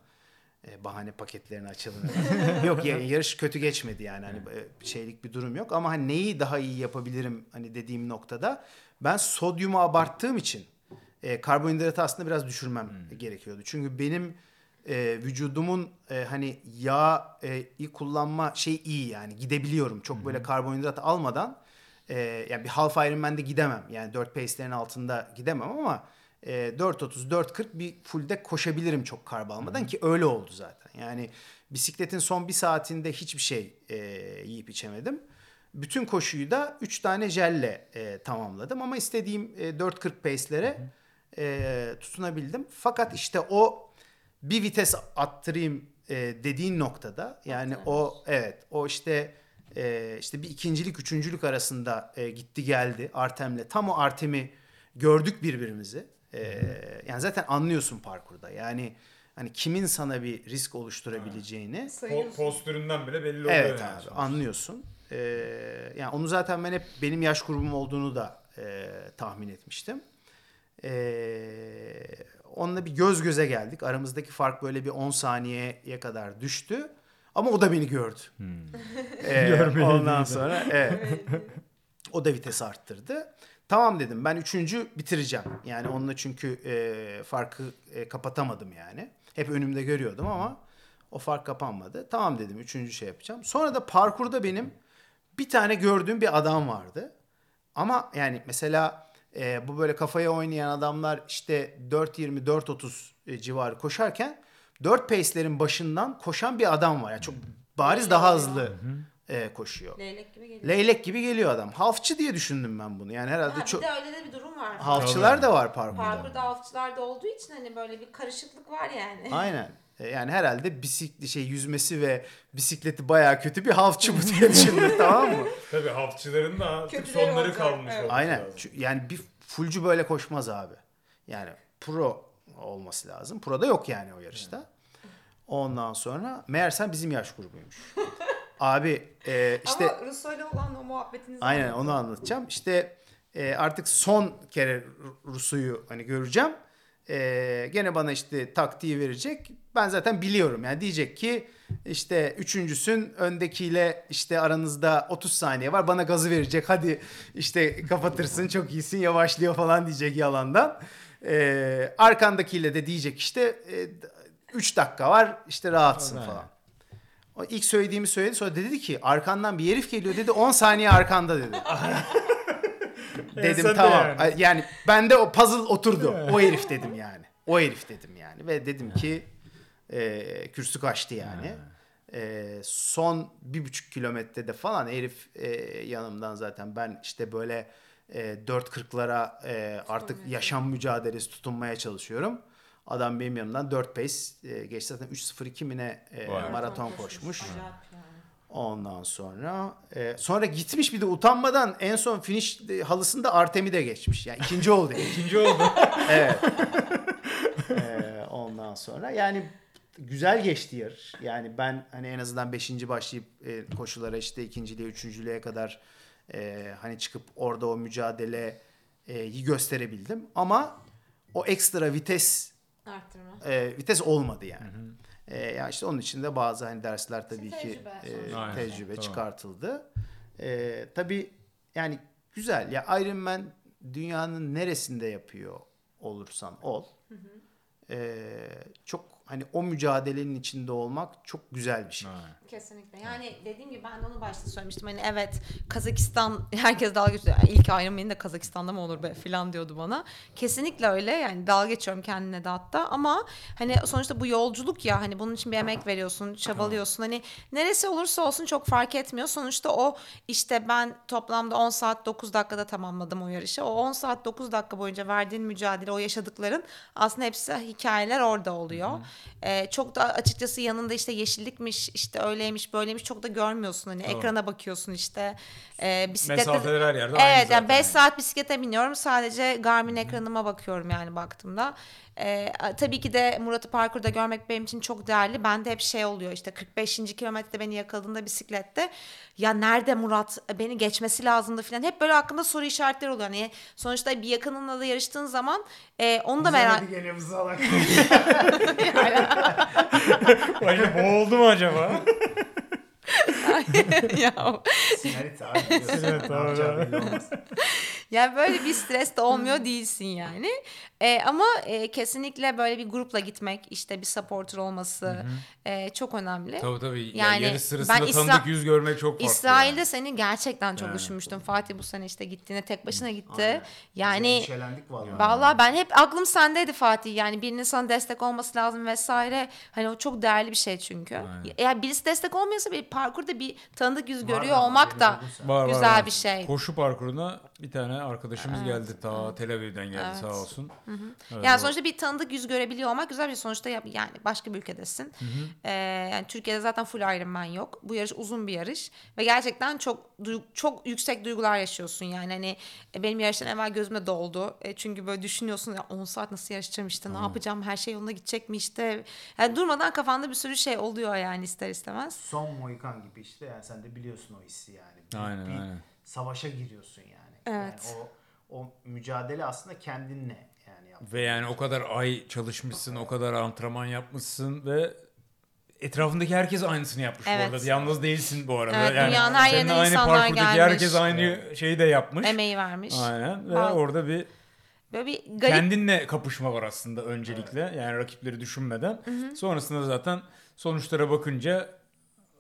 E, bahane paketlerini açalım. yok ya yarış kötü geçmedi yani hani e, şeylik bir durum yok ama hani neyi daha iyi yapabilirim hani dediğim noktada ben sodyumu abarttığım için e, karbonhidratı aslında biraz düşürmem gerekiyordu. Çünkü benim e, vücudumun e, hani yağ e, kullanma şey iyi yani gidebiliyorum. Çok böyle karbonhidrat almadan e, yani bir half Ironman'de gidemem. Yani 4 pace'lerin altında gidemem ama e, 4.30 4.40 bir fullde koşabilirim çok karb almadan ki öyle oldu zaten. Yani bisikletin son bir saatinde hiçbir şey e, yiyip içemedim. Bütün koşuyu da 3 tane jelle e, tamamladım ama istediğim e, 4.40 pace'lere e, tutunabildim. Fakat işte o bir vites attırayım e, dediğin noktada yani o evet o işte e, işte bir ikincilik üçüncülük arasında e, gitti geldi Artem'le tam o Artem'i gördük birbirimizi. E, yani zaten anlıyorsun parkurda yani hani kimin sana bir risk oluşturabileceğini. Po- postüründen bile belli oluyor. Evet yani abi sonuçta. anlıyorsun. Ee, yani onu zaten ben hep benim yaş grubum olduğunu da e, tahmin etmiştim. Ee, onunla bir göz göze geldik. Aramızdaki fark böyle bir 10 saniyeye kadar düştü. Ama o da beni gördü. Ee, Görmeyeydi ondan sonra evet. o da vites arttırdı. Tamam dedim ben üçüncü bitireceğim. Yani onunla çünkü e, farkı e, kapatamadım yani. Hep önümde görüyordum ama o fark kapanmadı. Tamam dedim üçüncü şey yapacağım. Sonra da parkurda benim bir tane gördüğüm bir adam vardı. Ama yani mesela e, bu böyle kafaya oynayan adamlar işte 4.20 4.30 e, civarı koşarken 4 pace'lerin başından koşan bir adam var. Yani çok bariz daha hızlı e, koşuyor. Leylek gibi geliyor. Leylek gibi geliyor adam. Halfçı diye düşündüm ben bunu. Yani herhalde Ha, çok Bir de öyle de bir durum var. halfçılar da var parkurda. Parkurda avcılarda olduğu için hani böyle bir karışıklık var yani. Aynen. E, Yani herhalde bisiklet şey yüzmesi ve bisikleti bayağı kötü bir halfçı bu diye düşündüm tamam mı? Tabii halkçıların da artık Kötüleri sonları olacak, kalmış. evet. Aynen. lazım. Yani bir fullcu böyle koşmaz abi. Yani pro olması lazım. Pro da yok yani o yarışta. Ondan sonra meğersem bizim yaş grubuymuş. Abi e, işte Ama Ruso'yla olan o muhabbetiniz aynen onu anlatacağım. İşte e, artık son kere Rusu'yu hani göreceğim. e, gene bana işte taktiği verecek. Ben zaten biliyorum yani diyecek ki işte üçüncüsün öndekiyle işte aranızda 30 saniye var bana gazı verecek hadi işte kapatırsın çok iyisin yavaşlıyor falan diyecek yalandan. E, arkandakiyle de diyecek işte 3 dakika var işte rahatsın falan. O ilk söylediğimi söyledi sonra dedi ki arkandan bir herif geliyor dedi 10 saniye arkanda dedi. dedim sen de tamam. yani. Yani. bende o puzzle oturdu. o herif dedim yani. O herif dedim yani ve dedim ki e, kürsü kaçtı yani. E, son bir buçuk kilometrede falan herif e, yanımdan zaten ben işte böyle e, 4.40'lara e, artık yaşam mücadelesi tutunmaya çalışıyorum. Adam benim yanımdan 4 pace e, geçti zaten 3.02 mi ne e, Vay. maraton koşmuş. Ondan sonra e, sonra gitmiş bir de utanmadan en son finish e, halısında Artem'i de geçmiş. Yani ikinci oldu. herif. İkinci oldu. evet. E, ondan sonra yani güzel geçti yarış. Yani ben hani en azından beşinci başlayıp e, koşulara işte ikinciliğe, üçüncülüğe kadar e, hani çıkıp orada o mücadeleyi gösterebildim. Ama o ekstra vites Arttırma. e, vites olmadı yani. E, ya işte onun için de bazı hani dersler tabii ki tecrübe e. Aynen, tecrübe tamam. çıkartıldı. E, tabii yani güzel. Ya Iron Man dünyanın neresinde yapıyor olursan ol. E, çok hani o mücadelenin içinde olmak çok güzel bir şey. Kesinlikle. Yani dediğim gibi ben de onu başta söylemiştim. Hani evet Kazakistan herkes dalga geçiyor. İlk Ironman'in de Kazakistan'da mı olur be falan diyordu bana. Kesinlikle öyle. Yani dalga geçiyorum kendine de hatta ama hani sonuçta bu yolculuk ya hani bunun için bir emek veriyorsun, çabalıyorsun. Hani neresi olursa olsun çok fark etmiyor. Sonuçta o işte ben toplamda 10 saat 9 dakikada tamamladım o yarışı. O 10 saat 9 dakika boyunca verdiğin mücadele, o yaşadıkların aslında hepsi hikayeler orada oluyor. Ee, çok da açıkçası yanında işte yeşillikmiş, işte öyleymiş, böyleymiş çok da görmüyorsun. Hani ekrana bakıyorsun işte. Ee, bisiklette Mesafeler her yerde Evet yani zaten 5 yani. saat bisiklete biniyorum. Sadece Garmin ekranıma bakıyorum yani baktığımda. Ee, tabii ki de Murat'ı parkurda görmek benim için çok değerli. Bende hep şey oluyor işte 45. kilometrede beni yakaladığında bisiklette. Ya nerede Murat? Beni geçmesi lazımdı falan. Hep böyle aklımda soru işaretleri oluyor. Hani sonuçta bir yakınınla da yarıştığın zaman e, onu da merak... geliyor salak. Acaba boğuldu mu acaba? ya, Sinyalit abi. Evet, olmaz. Yani böyle bir stres de olmuyor değilsin yani. E, ama e, kesinlikle böyle bir grupla gitmek, işte bir supporter olması e, çok önemli. tabii tabii. Yani, Yani yarış sırasında ben tanıdık İsra- yüz görmek çok farklı. İsrail'de yani. seni gerçekten çok Yani. düşünmüştüm. Fatih bu sene işte gittiğinde tek başına gitti. Aynen. Yani vallahi. Vallahi ben hep aklım sendeydi Fatih. Yani birinin sana destek olması lazım vesaire. Hani o çok değerli bir şey çünkü. Aynen. Eğer birisi destek olmuyorsa bir parkurda bir tanıdık yüz Var görüyor ama olmak da. Var, var, güzel var. bir şey. Koşu parkuruna bir tane arkadaşımız geldi. Ta Tel Aviv'den geldi Evet. sağ olsun. Evet, Yani o- sonuçta bir tanıdık yüz görebiliyor olmak güzel bir şey. Sonuçta yani başka bir ülkedesin. Ee, yani Türkiye'de zaten full Ironman yok. Bu yarış uzun bir yarış ve gerçekten çok çok yüksek duygular yaşıyorsun yani. Hani e, benim yarıştan evvel gözüme doldu. E, çünkü böyle düşünüyorsun ya 10 saat nasıl yarışacağım işte ne yapacağım her şey yoluna gidecek mi işte. Yani durmadan kafanda bir sürü şey oluyor yani ister istemez. Son Mohikan gibi işte yani sen de biliyorsun o hissi yani. Bir, Aynen, bir aynen. savaşa giriyorsun yani. Evet. Yani o o mücadele aslında kendinle yani yap. Ve yani o kadar ay çalışmışsın, o kadar antrenman yapmışsın ve etrafındaki herkes aynısını yapmış Evet. bu arada. Yalnız değilsin bu arada. Evet, yani dünyanın her yerinden aynı insanlar gelmiş. herkes aynı şeyi de yapmış. Emeği vermiş. Aynen ve Bak- orada bir Böyle bir garip kendinle kapışma var aslında öncelikle. Yani rakipleri düşünmeden. Sonrasında da zaten sonuçlara bakınca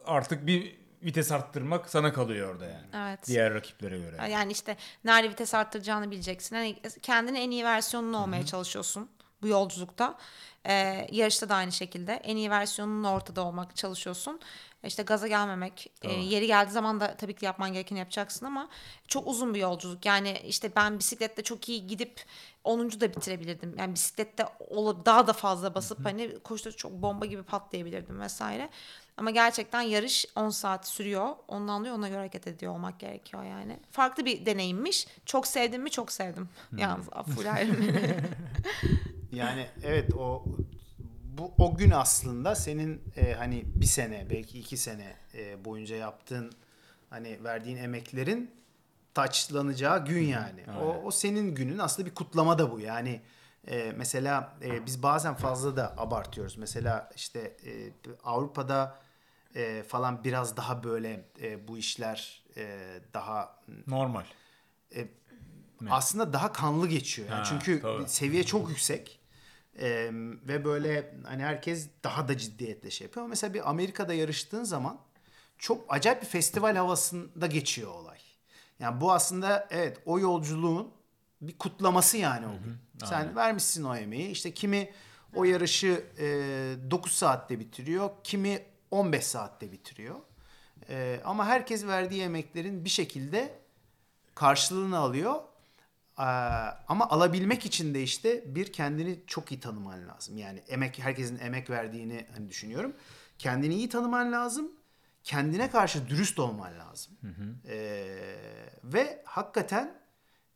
artık bir vites arttırmak sana kalıyor orada yani. Evet. Diğer rakiplere göre. Yani işte nerede vites arttıracağını bileceksin. Hani kendine en iyi versiyonun olmaya çalışıyorsun bu yolculukta. Ee, yarışta da aynı şekilde en iyi versiyonun ortada olmak çalışıyorsun. İşte gaza gelmemek, e, yeri geldiği zaman da tabii ki yapman gerekeni yapacaksın ama çok uzun bir yolculuk. Yani işte ben bisiklette çok iyi gidip 10. da bitirebilirdim. Yani bisiklette olup daha da fazla basıp hani koşuda çok bomba gibi patlayabilirdim vesaire. Ama gerçekten yarış 10 saat sürüyor. Ondan dolayı ona göre hareket ediyor olmak gerekiyor yani. Farklı bir deneyimmiş. Çok sevdim mi? Çok sevdim. Yalnız full. Yani evet o bu o gün aslında senin e, hani bir sene belki iki sene e, boyunca yaptığın hani verdiğin emeklerin taçlanacağı gün yani. O, o senin günün aslında bir kutlama da bu yani. E, mesela e, biz bazen fazla da abartıyoruz. Mesela işte e, Avrupa'da e, falan biraz daha böyle e, bu işler e, daha Normal. aslında daha kanlı geçiyor. Yani Ha, çünkü tabii. seviye çok yüksek. Ee, ve böyle hani herkes daha da ciddiyetle şey yapıyor. Ama mesela bir Amerika'da yarıştığın zaman çok acayip bir festival havasında geçiyor olay. Yani bu aslında evet o yolculuğun bir kutlaması yani o gün. Sen vermişsin o emeği. İşte kimi o yarışı e, 9 saatte bitiriyor, kimi 15 saatte bitiriyor. E, ama herkes verdiği emeklerin bir şekilde karşılığını alıyor. Ee, ama alabilmek için de işte bir kendini çok iyi tanıman lazım. Yani emek herkesin emek verdiğini hani düşünüyorum. Kendini iyi tanıman lazım. Kendine karşı dürüst olman lazım. Ee, ve hakikaten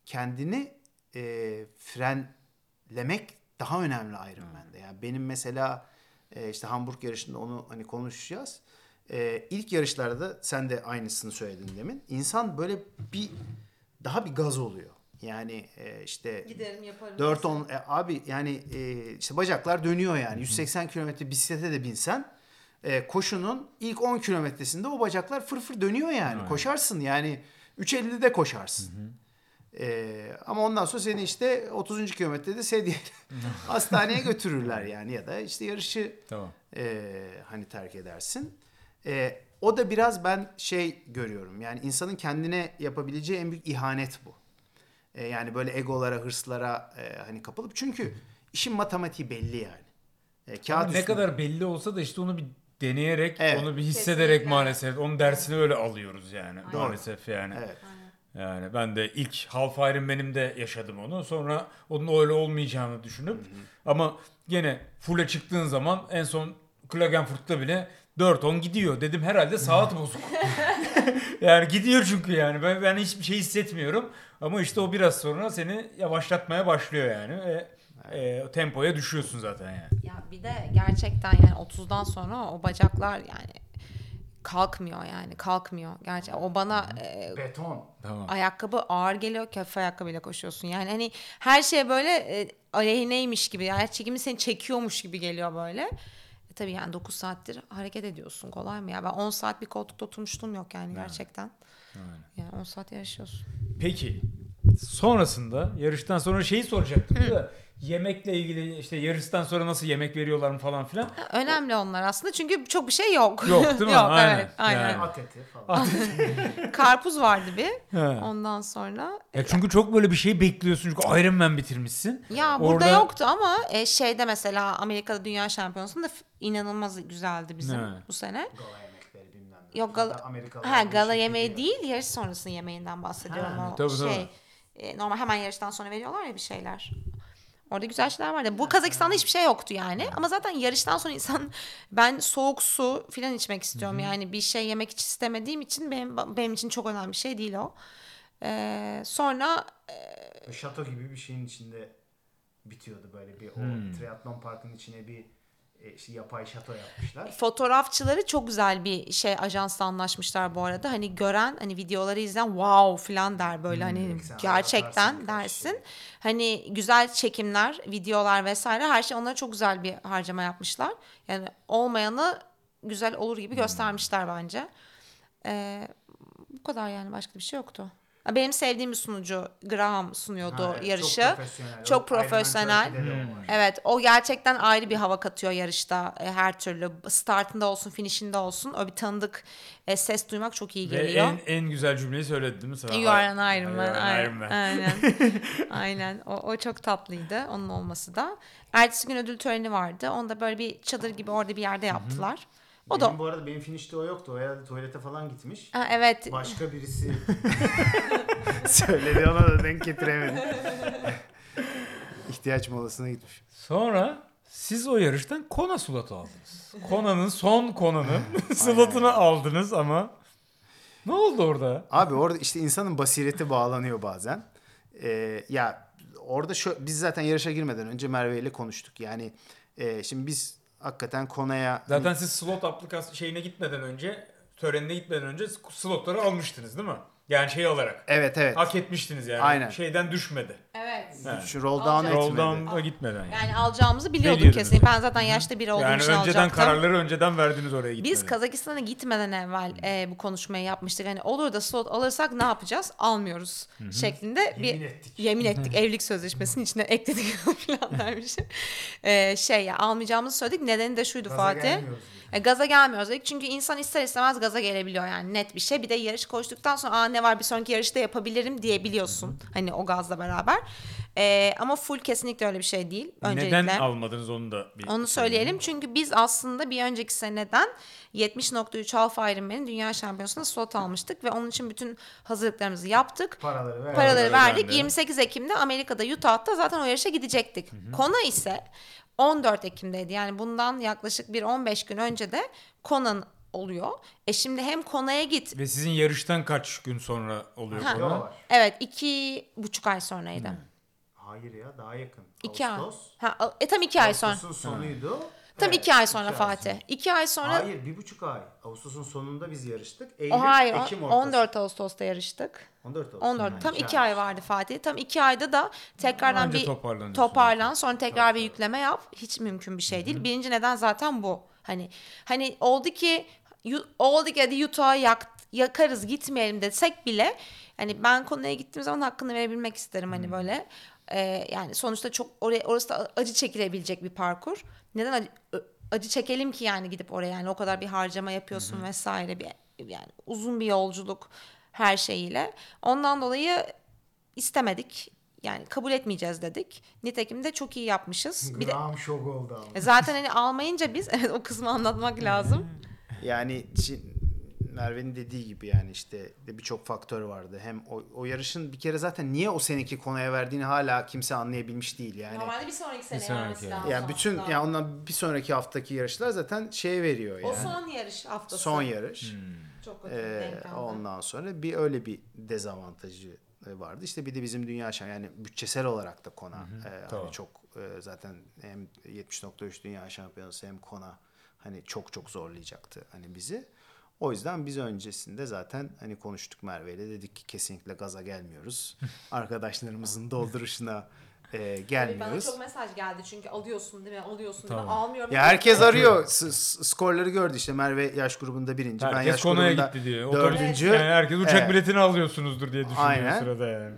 kendini e, frenlemek daha önemli Ironman'de. Yani benim mesela e, işte Hamburg yarışında onu hani konuşacağız. E, ilk yarışlarda sen de aynısını söyledin demin. İnsan böyle bir daha bir gaz oluyor. Yani e, işte Giderim yaparım. 4-10 e, abi yani e, işte bacaklar dönüyor yani. 180 kilometre bisiklete de binsen e, koşunun ilk 10 kilometresinde o bacaklar fırfır dönüyor yani. Koşarsın yani 3.50'de koşarsın. E, ama ondan sonra seni işte 30. kilometrede sedye hastaneye götürürler yani ya da işte yarışı Tamam. e, hani terk edersin. E, o da biraz ben şey görüyorum yani insanın kendine yapabileceği en büyük ihanet bu. E, yani böyle egolara, hırslara e, hani kapılıp çünkü işin matematiği belli yani. E, kağıt Ama ne kadar belli olsa da işte onu bir deneyerek, Evet. onu bir hissederek Kesinlikle. maalesef onun dersini öyle alıyoruz yani. Doğru. Maalesef yani. Evet. Yani ben de ilk Half Ironman'imde yaşadım onu. Sonra onun öyle olmayacağını düşünüp ama gene full'e çıktığın zaman en son Klagenfurt'ta bile 4-10 gidiyor. Dedim herhalde saat bozuk. yani gidiyor çünkü yani. Ben, ben hiçbir şey hissetmiyorum. Ama işte o biraz sonra seni yavaşlatmaya başlıyor yani. Ve e, tempoya düşüyorsun zaten yani. Ya bir de gerçekten yani 30'dan sonra o bacaklar yani kalkmıyor yani kalkmıyor. Gerçi o bana e, Beton. Tamam. ayakkabı ağır geliyor köfte ayakkabıyla koşuyorsun. Yani hani her şey böyle e, aleyhineymiş gibi yani çekimi seni çekiyormuş gibi geliyor böyle. E tabii yani 9 saattir hareket ediyorsun kolay mı ya? Ben 10 saat bir koltukta oturmuştum yok yani gerçekten. Yani 10 saat yaşıyorsun. Peki sonrasında yarıştan sonra şeyi soracaktım da yemekle ilgili işte yarıştan sonra nasıl yemek veriyorlar mı falan filan. Önemli onlar aslında çünkü çok bir şey yok. Yok, değil mi? yok Aynen. evet aynen. Yani. At eti falan. Karpuz vardı bir. He. Ondan sonra Ya çünkü çok böyle bir şey bekliyorsun çünkü Iron Man bitirmişsin. Ya burada Orada- yoktu ama e, şeyde mesela Amerika'da Dünya Şampiyonası'nda inanılmaz güzeldi bizim Ne? bu sene. Gala yemekleri bilmem ne. Yok gala, ha, gala işi yemeği biliyor. değil yarış sonrası yemeğinden bahsediyorum Ha, o tabii, şey. tabii. e, normal hemen yarıştan sonra veriyorlar ya bir şeyler. Orada güzel şeyler vardı. Bu Kazakistan'da hiçbir şey yoktu yani. Ama zaten yarıştan sonra insan ben soğuk su filan içmek istiyorum. Yani bir şey yemek hiç istemediğim için benim benim için çok önemli bir şey değil o. Ee, sonra Böyle Şato gibi bir şeyin içinde bitiyordu böyle bir o Hmm. triatlon parkının içine bir e, işte yapay şato yapmışlar. Fotoğrafçıları çok güzel bir şey ajansla anlaşmışlar bu arada. Hani gören hani videoları izleyen wow falan der böyle hani Sen gerçekten anlatarsın birkaç dersin. şey. Hani güzel çekimler, videolar vesaire her şey onlara çok güzel bir harcama yapmışlar. Yani olmayanı güzel olur gibi göstermişler bence. Ee, bu kadar yani başka bir şey yoktu. Benim sevdiğim bir sunucu Graham sunuyordu Ha, evet, yarışı. Çok profesyonel. Çok profesyonel. Evet o gerçekten ayrı bir hava katıyor yarışta e, her türlü. Startında olsun finishinde olsun o bir tanıdık e, ses duymak çok iyi Ve geliyor. en, en güzel cümleyi söyledi değil mi sana? You are an Iron Man. Aynen. Iron Man. Aynen. Aynen. O, o çok tatlıydı onun olması da. Ertesi gün ödül töreni vardı. Onu da böyle bir çadır gibi orada bir yerde yaptılar. O benim da bu arada benim finişte o yoktu. O herhalde tuvalete falan gitmiş. ha, evet Başka birisi söyledi ona da denk getiremedim. İhtiyaç molasına gitmiş. Sonra siz o yarıştan Kona slotu aldınız. Kona'nın son Kona'nın slotunu aldınız ama ne oldu orada? Abi orada işte insanın basireti bağlanıyor bazen. Ee, ya orada şu, biz zaten yarışa girmeden önce Merve ile konuştuk. Yani e, şimdi biz hakikaten Kona'ya Zaten siz slot aplikasyon şeyine gitmeden önce, törenine gitmeden önce slotları almıştınız değil mi? Yani şey olarak. evet evet. Hak etmiştiniz yani. Aynen. Şeyden düşmedi. evet Şu roll down etmedi. Roll down'a gitmeden yani. Yani alacağımızı biliyorduk Biliyordunuz kesin. yani. Ben zaten yaşta biri olduğum Yani için önceden alacaktım. kararları önceden verdiniz oraya gitmeden. Biz Kazakistan'a gitmeden evvel e, bu konuşmayı yapmıştık. Hani olur da slot alırsak ne yapacağız? Almıyoruz şeklinde bir Yemin ettik. yemin ettik. Evlilik sözleşmesinin içine ekledik falan dermiş. E, şey ya almayacağımızı söyledik. Nedeni de şuydu Gaza Fatih. gelmiyoruz E, gaza gelmiyoruz dedik. Çünkü insan ister istemez gaza gelebiliyor yani net bir şey. Bir de yarış koştuktan sonra Aa, ne var bir sonraki yarışta yapabilirim diyebiliyorsun. Hani o gazla beraber. E, ama full kesinlikle öyle bir şey değil. Öncelikle. Neden almadınız onu da bir Onu söyleyelim çünkü biz aslında bir önceki seneden 70.3 Alfa Ironman'in dünya şampiyonasında slot almıştık ve onun için bütün hazırlıklarımızı yaptık. Paraları ver. Paraları verdik. bende. 28 Ekim'de Amerika'da Utah'ta zaten o yarışa gidecektik. Kona ise 14 Ekim'deydi. Yani bundan yaklaşık bir 15 gün önce de Kona'nın oluyor. E şimdi hem Kona'ya git. Ve sizin yarıştan kaç gün sonra oluyor Ha. konu? var. Evet iki buçuk ay sonraydı. Hayır ya daha yakın. İki ay. Ağustos. Ha, e, tam iki ay sonra. Ağustos'un sonuydu. Tam Evet, iki ay sonra iki Fatih. iki ay sonra. Hayır bir buçuk ay. Ağustos'un sonunda biz yarıştık. Eylül, O hayır, Ekim on- ortası. 14 Ağustos'ta yarıştık. 14 Ağustos. 14 Ha, tam iki 2 ay vardı Fatih. Tam 2 ayda da tekrardan Anca bir toparlan sonra tekrar bir yükleme yap. Hiç mümkün bir şey değil. Birinci neden zaten bu. Hani hani oldu ki yu- oldu ki hadi Utah'ı yak, yakarız gitmeyelim desek bile hani ben konuya gittiğim zaman hakkını verebilmek isterim hani böyle. Ee, yani sonuçta çok oraya orası da acı çekilebilecek bir parkur. Neden acı, acı çekelim ki yani gidip oraya yani o kadar bir harcama yapıyorsun vesaire bir yani uzun bir yolculuk her şeyiyle. Ondan dolayı istemedik. Yani kabul etmeyeceğiz dedik. Nitekim de çok iyi yapmışız. Bir de Gram şok oldu ama. e, zaten hani almayınca biz evet o kısmı anlatmak lazım. Yani Merve'nin dediği gibi yani işte de birçok faktör vardı. Hem o, o yarışın bir kere zaten niye o seneki konuya verdiğini hala kimse anlayabilmiş değil yani. Normalde bir sonraki sene sonraki vermesi yani. lazım. Yani bütün aslında. yani ondan bir sonraki haftaki yarışlar zaten şey veriyor yani. o son yarış haftası. Son yarış. Çok kötü Ee, denk geldi. ondan sonra bir öyle bir dezavantajı e, vardı. İşte bir de bizim dünya şampiyonu yani bütçesel olarak da Kona e, hani çok e, zaten hem 70.3 dünya şampiyonası hem Kona hani çok çok zorlayacaktı hani bizi. O yüzden biz öncesinde zaten hani konuştuk Merve ile dedik ki kesinlikle gaza gelmiyoruz. Arkadaşlarımızın dolduruşuna e, Evet, bana gelmiyoruz. çok mesaj geldi çünkü alıyorsun değil mi? Alıyorsun değil mi? Tamam. Almıyorum. Ya herkes arıyor. S- skorları gördü işte. Merve yaş grubunda birinci. ben Herkes yaş konuya grubunda gitti diyor. Dördüncü. Yani herkes uçak Evet. biletini alıyorsunuzdur diye düşünüyor Aynen. sırada yani.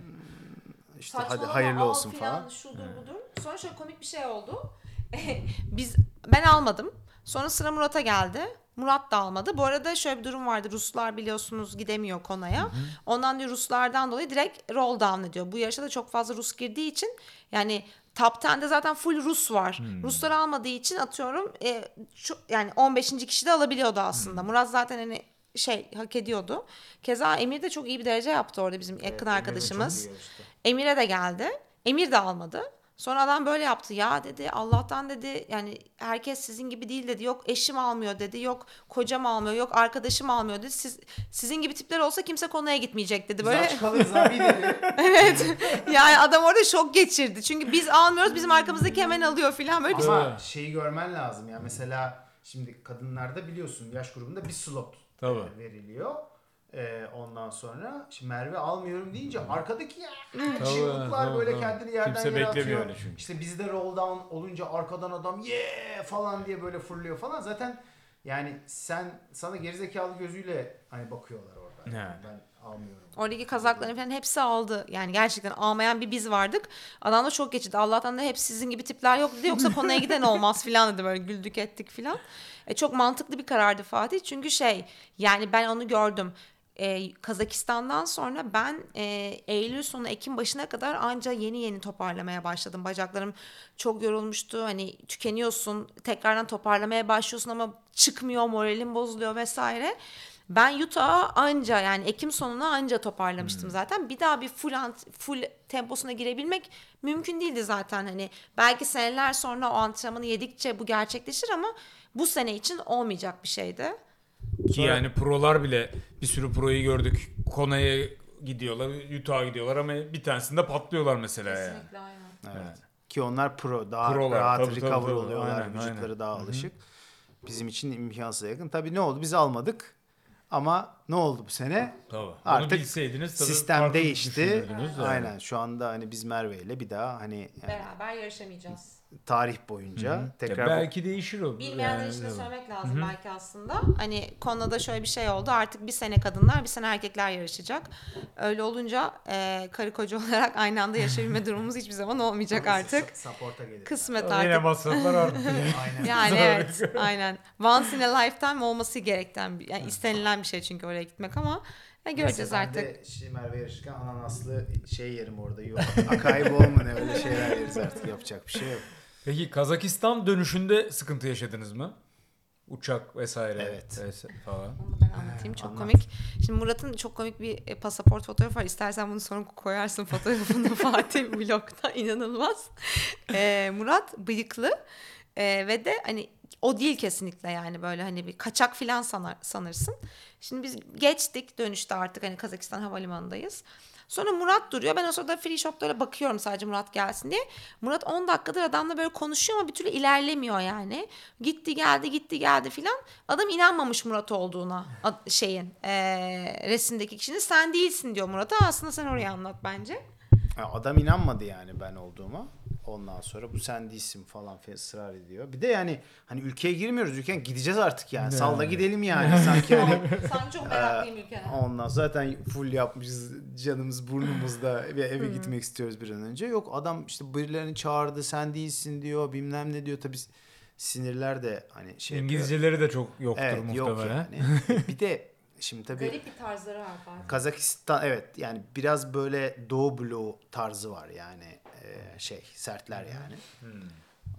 İşte hadi Saçmalama, hayırlı al olsun filan, falan. Şudur budur. Sonra şöyle komik bir şey oldu. Biz ben almadım. Sonra sıra Murat'a geldi. Murat da almadı. Bu arada şöyle bir durum vardı. Ruslar biliyorsunuz gidemiyor Kona'ya. Ondan diyor Ruslardan dolayı direkt roll down ediyor. Bu yarışa da çok fazla Rus girdiği için yani Top 10'de zaten full Rus var. Ruslar almadığı için atıyorum e, şu, yani 15. kişi de alabiliyordu aslında. Murat zaten hani şey hak ediyordu. Keza Emir de çok iyi bir derece yaptı orada bizim yakın arkadaşımız. Emir'e de geldi. Emir de almadı. Sonra adam böyle yaptı. Ya dedi Allah'tan dedi yani herkes sizin gibi değil dedi. Yok eşim almıyor dedi. Yok kocam almıyor. Yok arkadaşım almıyor dedi. Siz sizin gibi tipler olsa kimse konuya gitmeyecek dedi. Böyle Böyle... kalırız abi dedi. evet. Yani adam orada şok geçirdi. Çünkü biz almıyoruz. Bizim arkamızdaki hemen alıyor filan böyle Ama Evet. şeyi görmen lazım ya. Mesela şimdi kadınlarda biliyorsun yaş grubunda bir slot Tabii. veriliyor. E, ondan sonra şimdi Merve almıyorum deyince arkadaki ya çığlıklar böyle tabii. kendini yerden Kimse yere beklemiyor atıyor. öyle çünkü. İşte bizde roll down olunca arkadan adam ye falan diye böyle fırlıyor falan. Zaten yani sen sana gerizekalı gözüyle hani bakıyorlar orada. Evet. Ben almıyorum. Oradaki kazakların falan hepsi aldı. Yani gerçekten almayan bir biz vardık. Adam da çok geçirdi. Allah'tan da hep sizin gibi tipler yok dedi. Yoksa konuya giden olmaz filan dedi böyle güldük ettik filan. E, çok mantıklı bir karardı Fatih. Çünkü şey yani ben onu gördüm. E, Kazakistan'dan sonra ben e, Eylül sonu Ekim başına kadar anca yeni yeni toparlamaya başladım. Bacaklarım çok yorulmuştu. Hani tükeniyorsun, tekrardan toparlamaya başlıyorsun ama çıkmıyor, moralin bozuluyor vesaire. Ben Utah'a anca yani Ekim sonuna anca toparlamıştım zaten. Bir daha bir full ant- full temposuna girebilmek mümkün değildi zaten hani. Belki seneler sonra o antrenmanı yedikçe bu gerçekleşir ama bu sene için olmayacak bir şeydi. Ki yani prolar bile bir sürü proyu gördük. Kona'ya gidiyorlar, Utah'a gidiyorlar ama bir tanesinde patlıyorlar mesela yani. aynen. Evet. Ki onlar pro daha Prolar, rahat tabii, recover tabii. oluyorlar. Aynen, Vücutları aynen. daha alışık. Bizim için imkansıza yakın. Tabii ne oldu? Biz almadık. Ama ne oldu bu sene? Tabii. Onu Artık bilseydiniz tabii Sistem değişti. yani. Aynen. Şu anda hani biz Merve ile bir daha hani yani Beraber yarışamayacağız. Tarih boyunca Ya tekrar belki değişir o. Bilmeyenler Yani, için de söylemek lazım belki aslında. Hani konuda şöyle bir şey oldu. Artık bir sene kadınlar, bir sene erkekler yarışacak. Öyle olunca e, karı koca olarak aynı anda yaşayabilme durumumuz hiçbir zaman olmayacak artık. Support'a gelir. Kısmet Yine artık. masraflar arttı. Aynen. Yani evet, aynen. Once in a lifetime olması gereken, bir, yani istenilen bir şey çünkü oraya gitmek ama ya göreceğiz Neyse, ben artık. de şimdi Merve yarışırken ananaslı şey yerim orada. Yok. Akay bol mu ne öyle şeyler yeriz artık yapacak bir şey yok. Peki Kazakistan dönüşünde sıkıntı yaşadınız mı? Uçak vesaire. Evet. vesaire falan. Onu ben anlatayım çok Anlat. komik. Şimdi Murat'ın çok komik bir e, pasaport fotoğrafı var. İstersen bunu sonra koyarsın fotoğrafını Fatih vlogda inanılmaz. E, Murat bıyıklı e, ve de hani o değil kesinlikle yani böyle hani bir kaçak filan sanar, sanırsın. Şimdi biz geçtik dönüşte artık hani Kazakistan havalimanındayız. Sonra Murat duruyor. Ben o sırada free shoplara bakıyorum sadece Murat gelsin diye. Murat 10 dakikadır adamla böyle konuşuyor ama bir türlü ilerlemiyor yani. Gitti geldi gitti geldi filan. Adam inanmamış Murat olduğuna şeyin eee, resimdeki kişinin. Sen değilsin diyor Murat'a. Aslında sen oraya anlat bence. Adam inanmadı yani ben olduğuma. Ondan sonra bu sen değilsin falan filan ısrar ediyor. Bir de yani hani ülkeye girmiyoruz ülkeden gideceğiz artık yani. Salla gidelim yani. Sanki hani Sanki çok meraklıyım ülkene. ondan zaten full yapmışız canımız burnumuzda ve eve gitmek istiyoruz bir an önce. Yok adam işte birilerini çağırdı sen değilsin diyor bilmem ne diyor tabii sinirler de hani şey yapıyor. İngilizceleri de çok yoktur Evet yok muhtemelen. yani. bir de şimdi tabii Garip bir tarzları var. Kazakistan evet yani biraz böyle Doğu bloğu tarzı var yani e, şey sertler yani.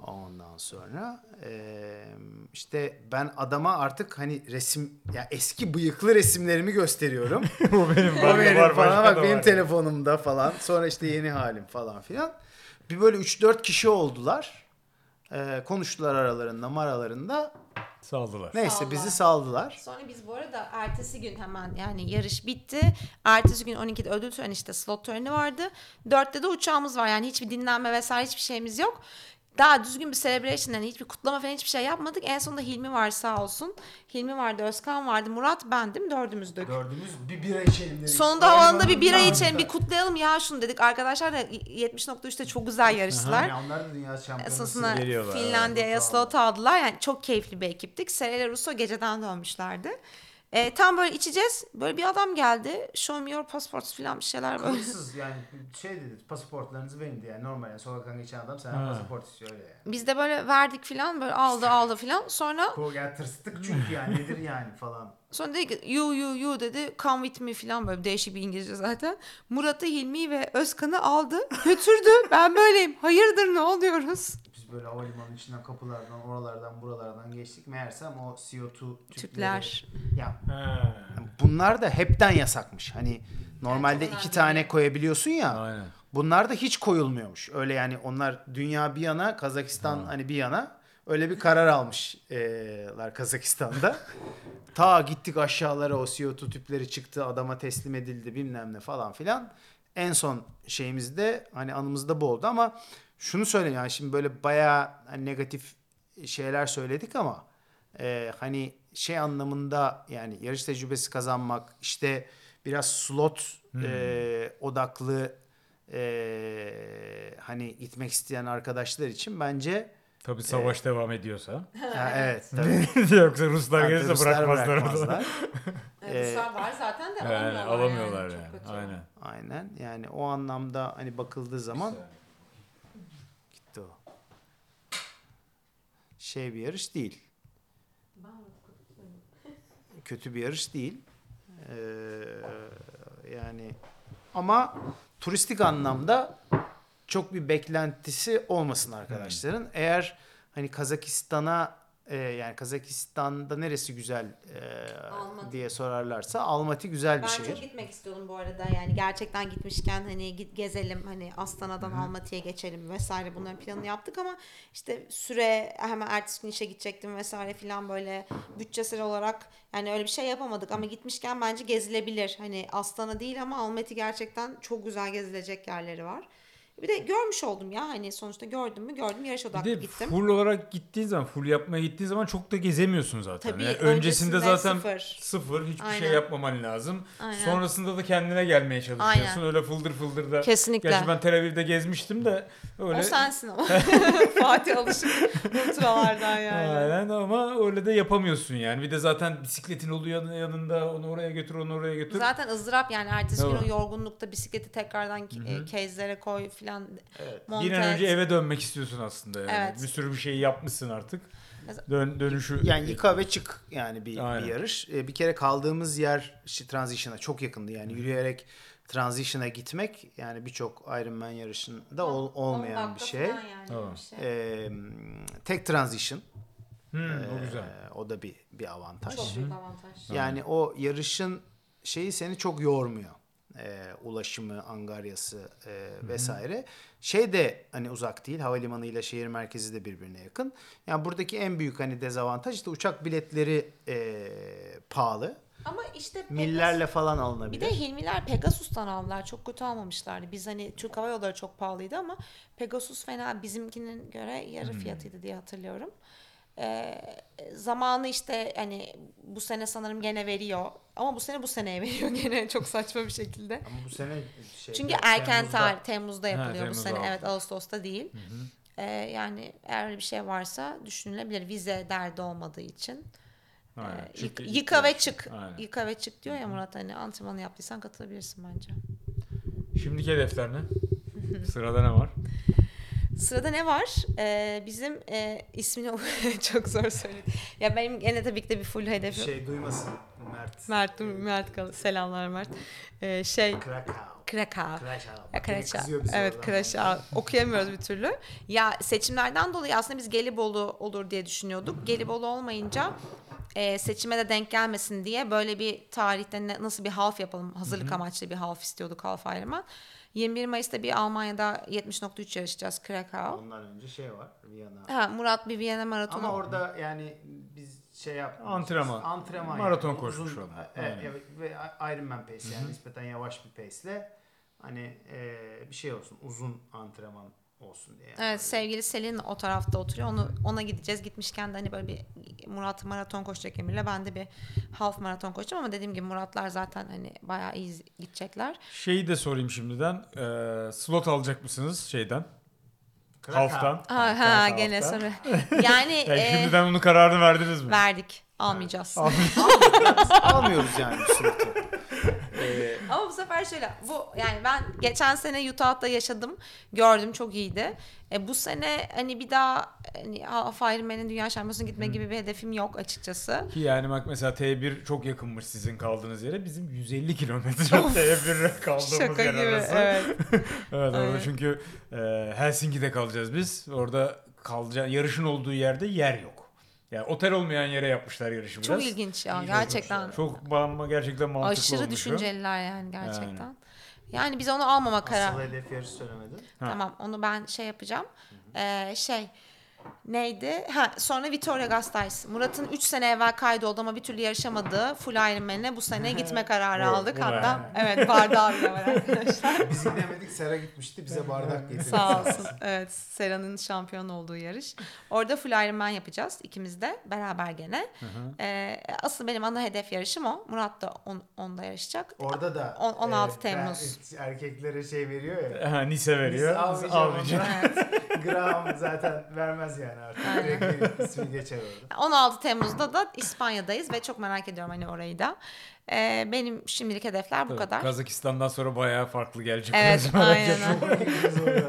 Ondan sonra e, işte ben adama artık hani resim ya eski bıyıklı resimlerimi gösteriyorum. Bu benim var, benim var, falan bak benim var. telefonumda falan. Sonra işte yeni halim falan filan. Bir böyle 3-4 kişi oldular. E, konuştular aralarında maralarında. Saldılar. Neyse Saldılar. bizi saldılar. Sonra biz bu arada ertesi gün hemen yani yarış bitti. Ertesi gün 12'de ödül töreni işte slot töreni vardı. 4'te de uçağımız var yani hiçbir dinlenme vesaire hiçbir şeyimiz yok. Daha düzgün bir celebration yani hiçbir kutlama falan hiçbir şey yapmadık. En sonunda Hilmi var sağ olsun. Hilmi vardı, Özkan vardı, Murat bendim dördümüzdük. Dördümüz bir bira içelim dedik. Sonunda havaalanında bir bira içelim bir kutlayalım ya şunu dedik. Arkadaşlar da 70.3'te çok güzel yarıştılar. Yani onlar da dünya şampiyonası. Geliyorlar, Finlandiya'ya slot aldılar. Yani çok keyifli bir ekiptik. Serele Russo geceden dönmüşlerdi. E, tam böyle içeceğiz. Böyle bir adam geldi. Show me your passports falan bir şeyler böyle. Kılıksız yani şey dedi pasaportlarınızı verin diye yani normal yani sokaktan geçen adam senden pasaport istiyor öyle yani. Biz de böyle verdik falan böyle aldı aldı falan. Sonra Ko yani tırstık çünkü yani nedir yani falan. sonra dedi ki you you you dedi come with me falan böyle değişik bir İngilizce zaten. Murat'ı Hilmi ve Özkan'ı aldı götürdü. Ben böyleyim. Hayırdır ne oluyoruz? Böyle havalimanının içinden kapılardan oralardan buralardan geçtik. Meğersem o CO2 tüpleri. Tüpler. Ya Ha. bunlar da hepten yasakmış. Hani normalde iki tane koyabiliyorsun ya. Aynen. Bunlar da hiç koyulmuyormuş. Öyle yani onlar dünya bir yana, Kazakistan hani bir yana öyle bir karar almışlar Kazakistan'da. Ta gittik aşağılara o CO2 tüpleri çıktı, adama teslim edildi bilmem ne falan filan. En son şeyimizde hani anımızda bu oldu ama şunu söyleyeyim yani şimdi böyle bayağı hani negatif şeyler söyledik ama e, hani şey anlamında yani yarış tecrübesi kazanmak işte biraz slot e, odaklı e, hani gitmek isteyen arkadaşlar için bence Tabii savaş devam ediyorsa. ha, evet tabii. Yoksa Ruslar Artık gelirse Ruslar bırakmazlar. bırakmazlar. Ruslar var zaten de Yani alamıyorlar, alamıyorlar yani. yani. Aynen. Aynen yani o anlamda hani bakıldığı zaman gitti o. Şey bir yarış değil. Kötü bir yarış değil. Ee, yani ama turistik anlamda çok bir beklentisi olmasın arkadaşların. Eğer hani Kazakistan'a e, yani Kazakistan'da neresi güzel e, Almaty. diye sorarlarsa Almaty güzel bir Ben şehir. çok gitmek istiyordum bu arada. Yani gerçekten gitmişken hani git gezelim hani Astana'dan Almaty'ye geçelim vesaire bunların planını yaptık ama işte süre hemen ertesi gün işe gidecektim vesaire filan böyle bütçesel olarak yani öyle bir şey yapamadık ama gitmişken bence gezilebilir. Hani Astana değil ama Almaty gerçekten çok güzel gezilecek yerleri var. Bir de görmüş oldum ya hani sonuçta gördüm mü gördüm yarış Bir odaklı de gittim. full olarak gittiğin zaman, full yapmaya gittiğin zaman çok da gezemiyorsun zaten. Tabii, Yani öncesinde, zaten sıfır. sıfır, hiçbir şey Aynen. yapmaman lazım. Aynen. Sonrasında da kendine gelmeye çalışıyorsun. Aynen. Öyle fıldır fıldır da. Kesinlikle. Gerçi ben Tel Aviv'de gezmiştim de öyle. O sensin ama. Fatih alışık bu turalardan yani. Aynen ama öyle de yapamıyorsun yani. Bir de zaten bisikletin oluyor yanı- yanında onu oraya götür onu oraya götür. Zaten ızdırap yani ertesi gün o yorgunlukta bisikleti tekrardan kezlere koy filan monte Bir an önce eve dönmek istiyorsun aslında yani. Evet. Bir sürü bir şey yapmışsın artık. Dön, dönüşü Yani yıka ve çık yani bir, Aynen. bir yarış. Ee, bir kere kaldığımız yer işte transition'a çok yakındı. Yani yürüyerek transition'a gitmek yani birçok Ironman yarışında ol- olmayan bir şey. Yani Evet. bir şey. Ee, tek transition. Hmm, o güzel. Ee, o da bir bir avantaj. Çok büyük avantaj. Yani o yarışın şeyi seni çok yormuyor. Ee, ulaşımı, angaryası e, vesaire. Şey de hani uzak değil. Havalimanı ile şehir merkezi de birbirine yakın. Yani buradaki en büyük hani dezavantaj işte uçak biletleri e, pahalı. Ama işte Pegasus- Millerle falan bir alınabilir. de Hilmiler Pegasus'tan aldılar. Çok kötü almamışlardı. Biz hani Türk Hava Yolları çok pahalıydı ama Pegasus fena bizimkinin göre yarı fiyatıydı diye hatırlıyorum. Ee, zamanı işte hani bu sene sanırım gene veriyor. Ama bu sene bu seneye veriyor gene çok saçma bir şekilde. Ama bu sene şey Çünkü erken tarih Temmuz'da yapılıyor bu Temmuz'da sene. aldı. Evet Ağustos'ta değil. Ee, yani eğer öyle bir şey varsa düşünülebilir. Vize derdi olmadığı için. Aynen. Ee, Çünkü yık- ilk yıka ve çık. Aynen. Yıka ve çık diyor ya Murat hani antrenmanı yaptıysan katılabilirsin bence. Şimdiki hedefler ne? Sırada ne var? Sırada ne var? Ee, bizim e, ismini çok zor söyledim. Ya benim gene tabii ki de bir full hedefim. şey duymasın Mert. Mert, Mert kal- selamlar Mert. Ee, şey Krakow. Krakow. Krakow. Ya bize Evet. Kraşa. Okuyamıyoruz bir türlü. Ya seçimlerden dolayı aslında biz Gelibolu olur diye düşünüyorduk. Gelibolu olmayınca e, seçime de denk gelmesin diye böyle bir tarihte ne- nasıl bir half yapalım hazırlık amaçlı bir half istiyorduk half ayrıma. 21 Mayıs'ta bir Almanya'da 70.3 yarışacağız Krakow. Ondan önce şey var Viyana. Ha, Murat bir Viyana maratonu. Ama orada yani biz şey yapmıyoruz. Antrenman. Antrenman. Maraton yani. koşmuş Uzun- oldu. e, Aynen. e, ve Ironman pace yani nispeten yavaş bir pace'le hani e, bir şey olsun. Uzun antrenman olsun diye. yani. Evet sevgili Selin o tarafta oturuyor. Onu ona gideceğiz. Gitmişken de hani böyle bir Murat maraton koşacak Emir'le. Ben de bir half maraton koşacağım ama dediğim gibi Muratlar zaten hani bayağı iyi gidecekler. Şeyi de sorayım şimdiden. Ee, slot alacak mısınız şeyden? Half'tan. Ha, ha gene soru. Yani Yani e, şimdiden onun kararını verdiniz mi? verdik. Almayacağız. Almıyoruz yani bu sınıfı. E, Ama bu sefer şöyle bu yani ben geçen sene Utah'ta yaşadım. Gördüm çok iyiydi. E, bu sene hani bir daha hani Half Ironman'in dünya şampiyonasına gitme gibi bir hedefim yok açıkçası. Ki yani bak mesela T1 çok yakınmış sizin kaldığınız yere. Bizim 150 kilometre T1 kaldığımız Şaka yer gibi. arası. Evet. Evet orada çünkü e, Helsinki'de kalacağız biz. Orada kalacağız. Yarışın olduğu yerde yer yok. Yani otel olmayan yere yapmışlar yarışı biraz. Çok ilginç ya İyi gerçekten. Çok bağımlı gerçekten mantıklı Aşırı olmuş o. düşünceliler yani gerçekten. Yani biz onu almama karar. asıl hedef yarışı söylemedin. Ha. Tamam onu ben şey yapacağım. Ee, şey neydi? Ha, sonra Vittoria Gasteiz. Murat'ın 3 sene evvel kaydoldu ama bir türlü yarışamadığı Full Ironman'e bu sene gitme kararı aldık. Hatta evet bardağı bile var arkadaşlar. Biz gidemedik Sera gitmişti bize bardak getirdi. Sağ olsun. Evet Sera'nın şampiyon olduğu yarış. Orada Full Ironman yapacağız ikimiz de beraber gene. Ee, asıl benim ana hedef yarışım o. Murat da on, onda yarışacak. Orada da On- 16 e, Temmuz. ben- erkeklere şey veriyor ya. Ha, Nise veriyor. Biz almayacağım Almayacağım. ondan. Graham zaten vermez yani artık. Direkt ismi geçer orada. 16 Temmuz'da da İspanya'dayız ve çok merak ediyorum hani orayı da. Ee, benim şimdilik hedefler bu kadar. Kazakistan'dan sonra bayağı farklı gelecek. Evet aynen.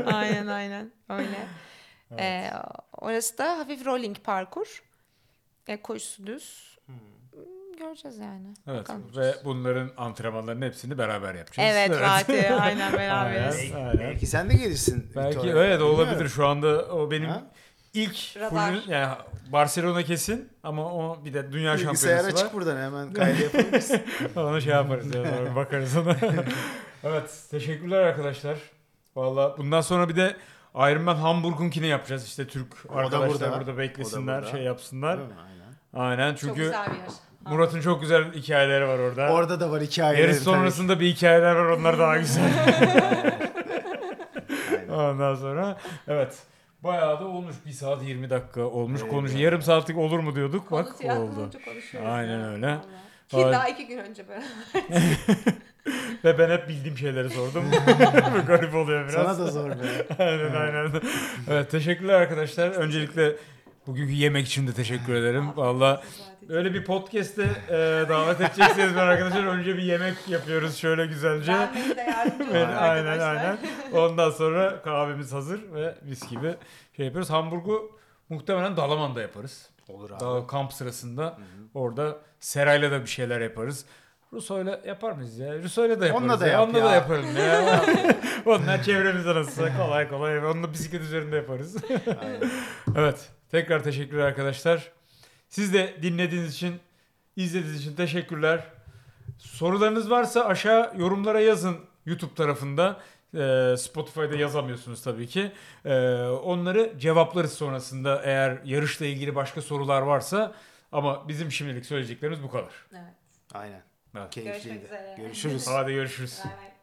aynen aynen öyle. Ee, orası da hafif rolling parkur. E, koşusu düz. Hmm, Göreceğiz yani. Evet Bakalım. ve bunların antrenmanlarının hepsini beraber yapacağız. Evet, Fatih aynen beraberiz. Aynen. Belki, belki sen de gelirsin. Belki Victoria. evet olabilir. Bilmiyorum. Şu anda o benim Ha? İlk Radar. full, yani Barcelona kesin ama o bir de dünya Bilgisayar şampiyonası açık var. buradan hemen kaydı yapabiliriz. Onu şey yaparız ya sonra bakarız ona. evet teşekkürler arkadaşlar. Valla bundan sonra bir de Ironman Hamburg'unkini yapacağız. İşte Türk da arkadaşlar burada, burada. beklesinler, O da burada. şey yapsınlar. Aynen. Aynen Çok çünkü güzel bir yer. Murat'ın çok güzel hikayeleri var orada. Orada da var hikayeler. Yarış sonrasında bir hikayeler var onlar daha güzel. Ondan sonra evet. Bayağı da olmuş. 1 saat 20 dakika olmuş. Evet, Konuş. Yarım saatlik olur mu diyorduk. Konu Bak oldu. Aynen ya. öyle. Vallahi. Ki Ay. daha iki gün önce böyle. Ve ben hep bildiğim şeyleri sordum. Garip oluyor biraz. Sana da zor be. aynen aynen. Evet teşekkürler arkadaşlar. Öncelikle bugünkü yemek için de teşekkür ederim. Valla öyle bir podcast'e e, davet edecekseniz ben arkadaşlar önce bir yemek yapıyoruz şöyle güzelce. Ben de yardımcı aynen aynen. Ondan sonra kahvemiz hazır ve mis gibi şey yapıyoruz. Hamburgu muhtemelen Dalaman'da yaparız. Olur abi. Daha kamp sırasında orada Seray'la da bir şeyler yaparız. Ruso'yla yapar mıyız ya? Ruso'yla da yaparız. Onunla da ya. yap Onunla da ya. yaparım ya. Onlar çevremizde nasılsa kolay kolay. Onunla bisiklet üzerinde yaparız. Aynen. evet. Tekrar teşekkürler arkadaşlar. Siz de dinlediğiniz için, izlediğiniz için teşekkürler. Sorularınız varsa aşağı yorumlara yazın YouTube tarafında. Ee, Spotify'da yazamıyorsunuz tabii ki. Ee, onları cevaplarız sonrasında eğer yarışla ilgili başka sorular varsa. Ama bizim şimdilik söyleyeceklerimiz bu kadar. Evet. Aynen. Evet. Keyifliydi. üzere. Görüşürüz. Hadi görüşürüz. Bay bay.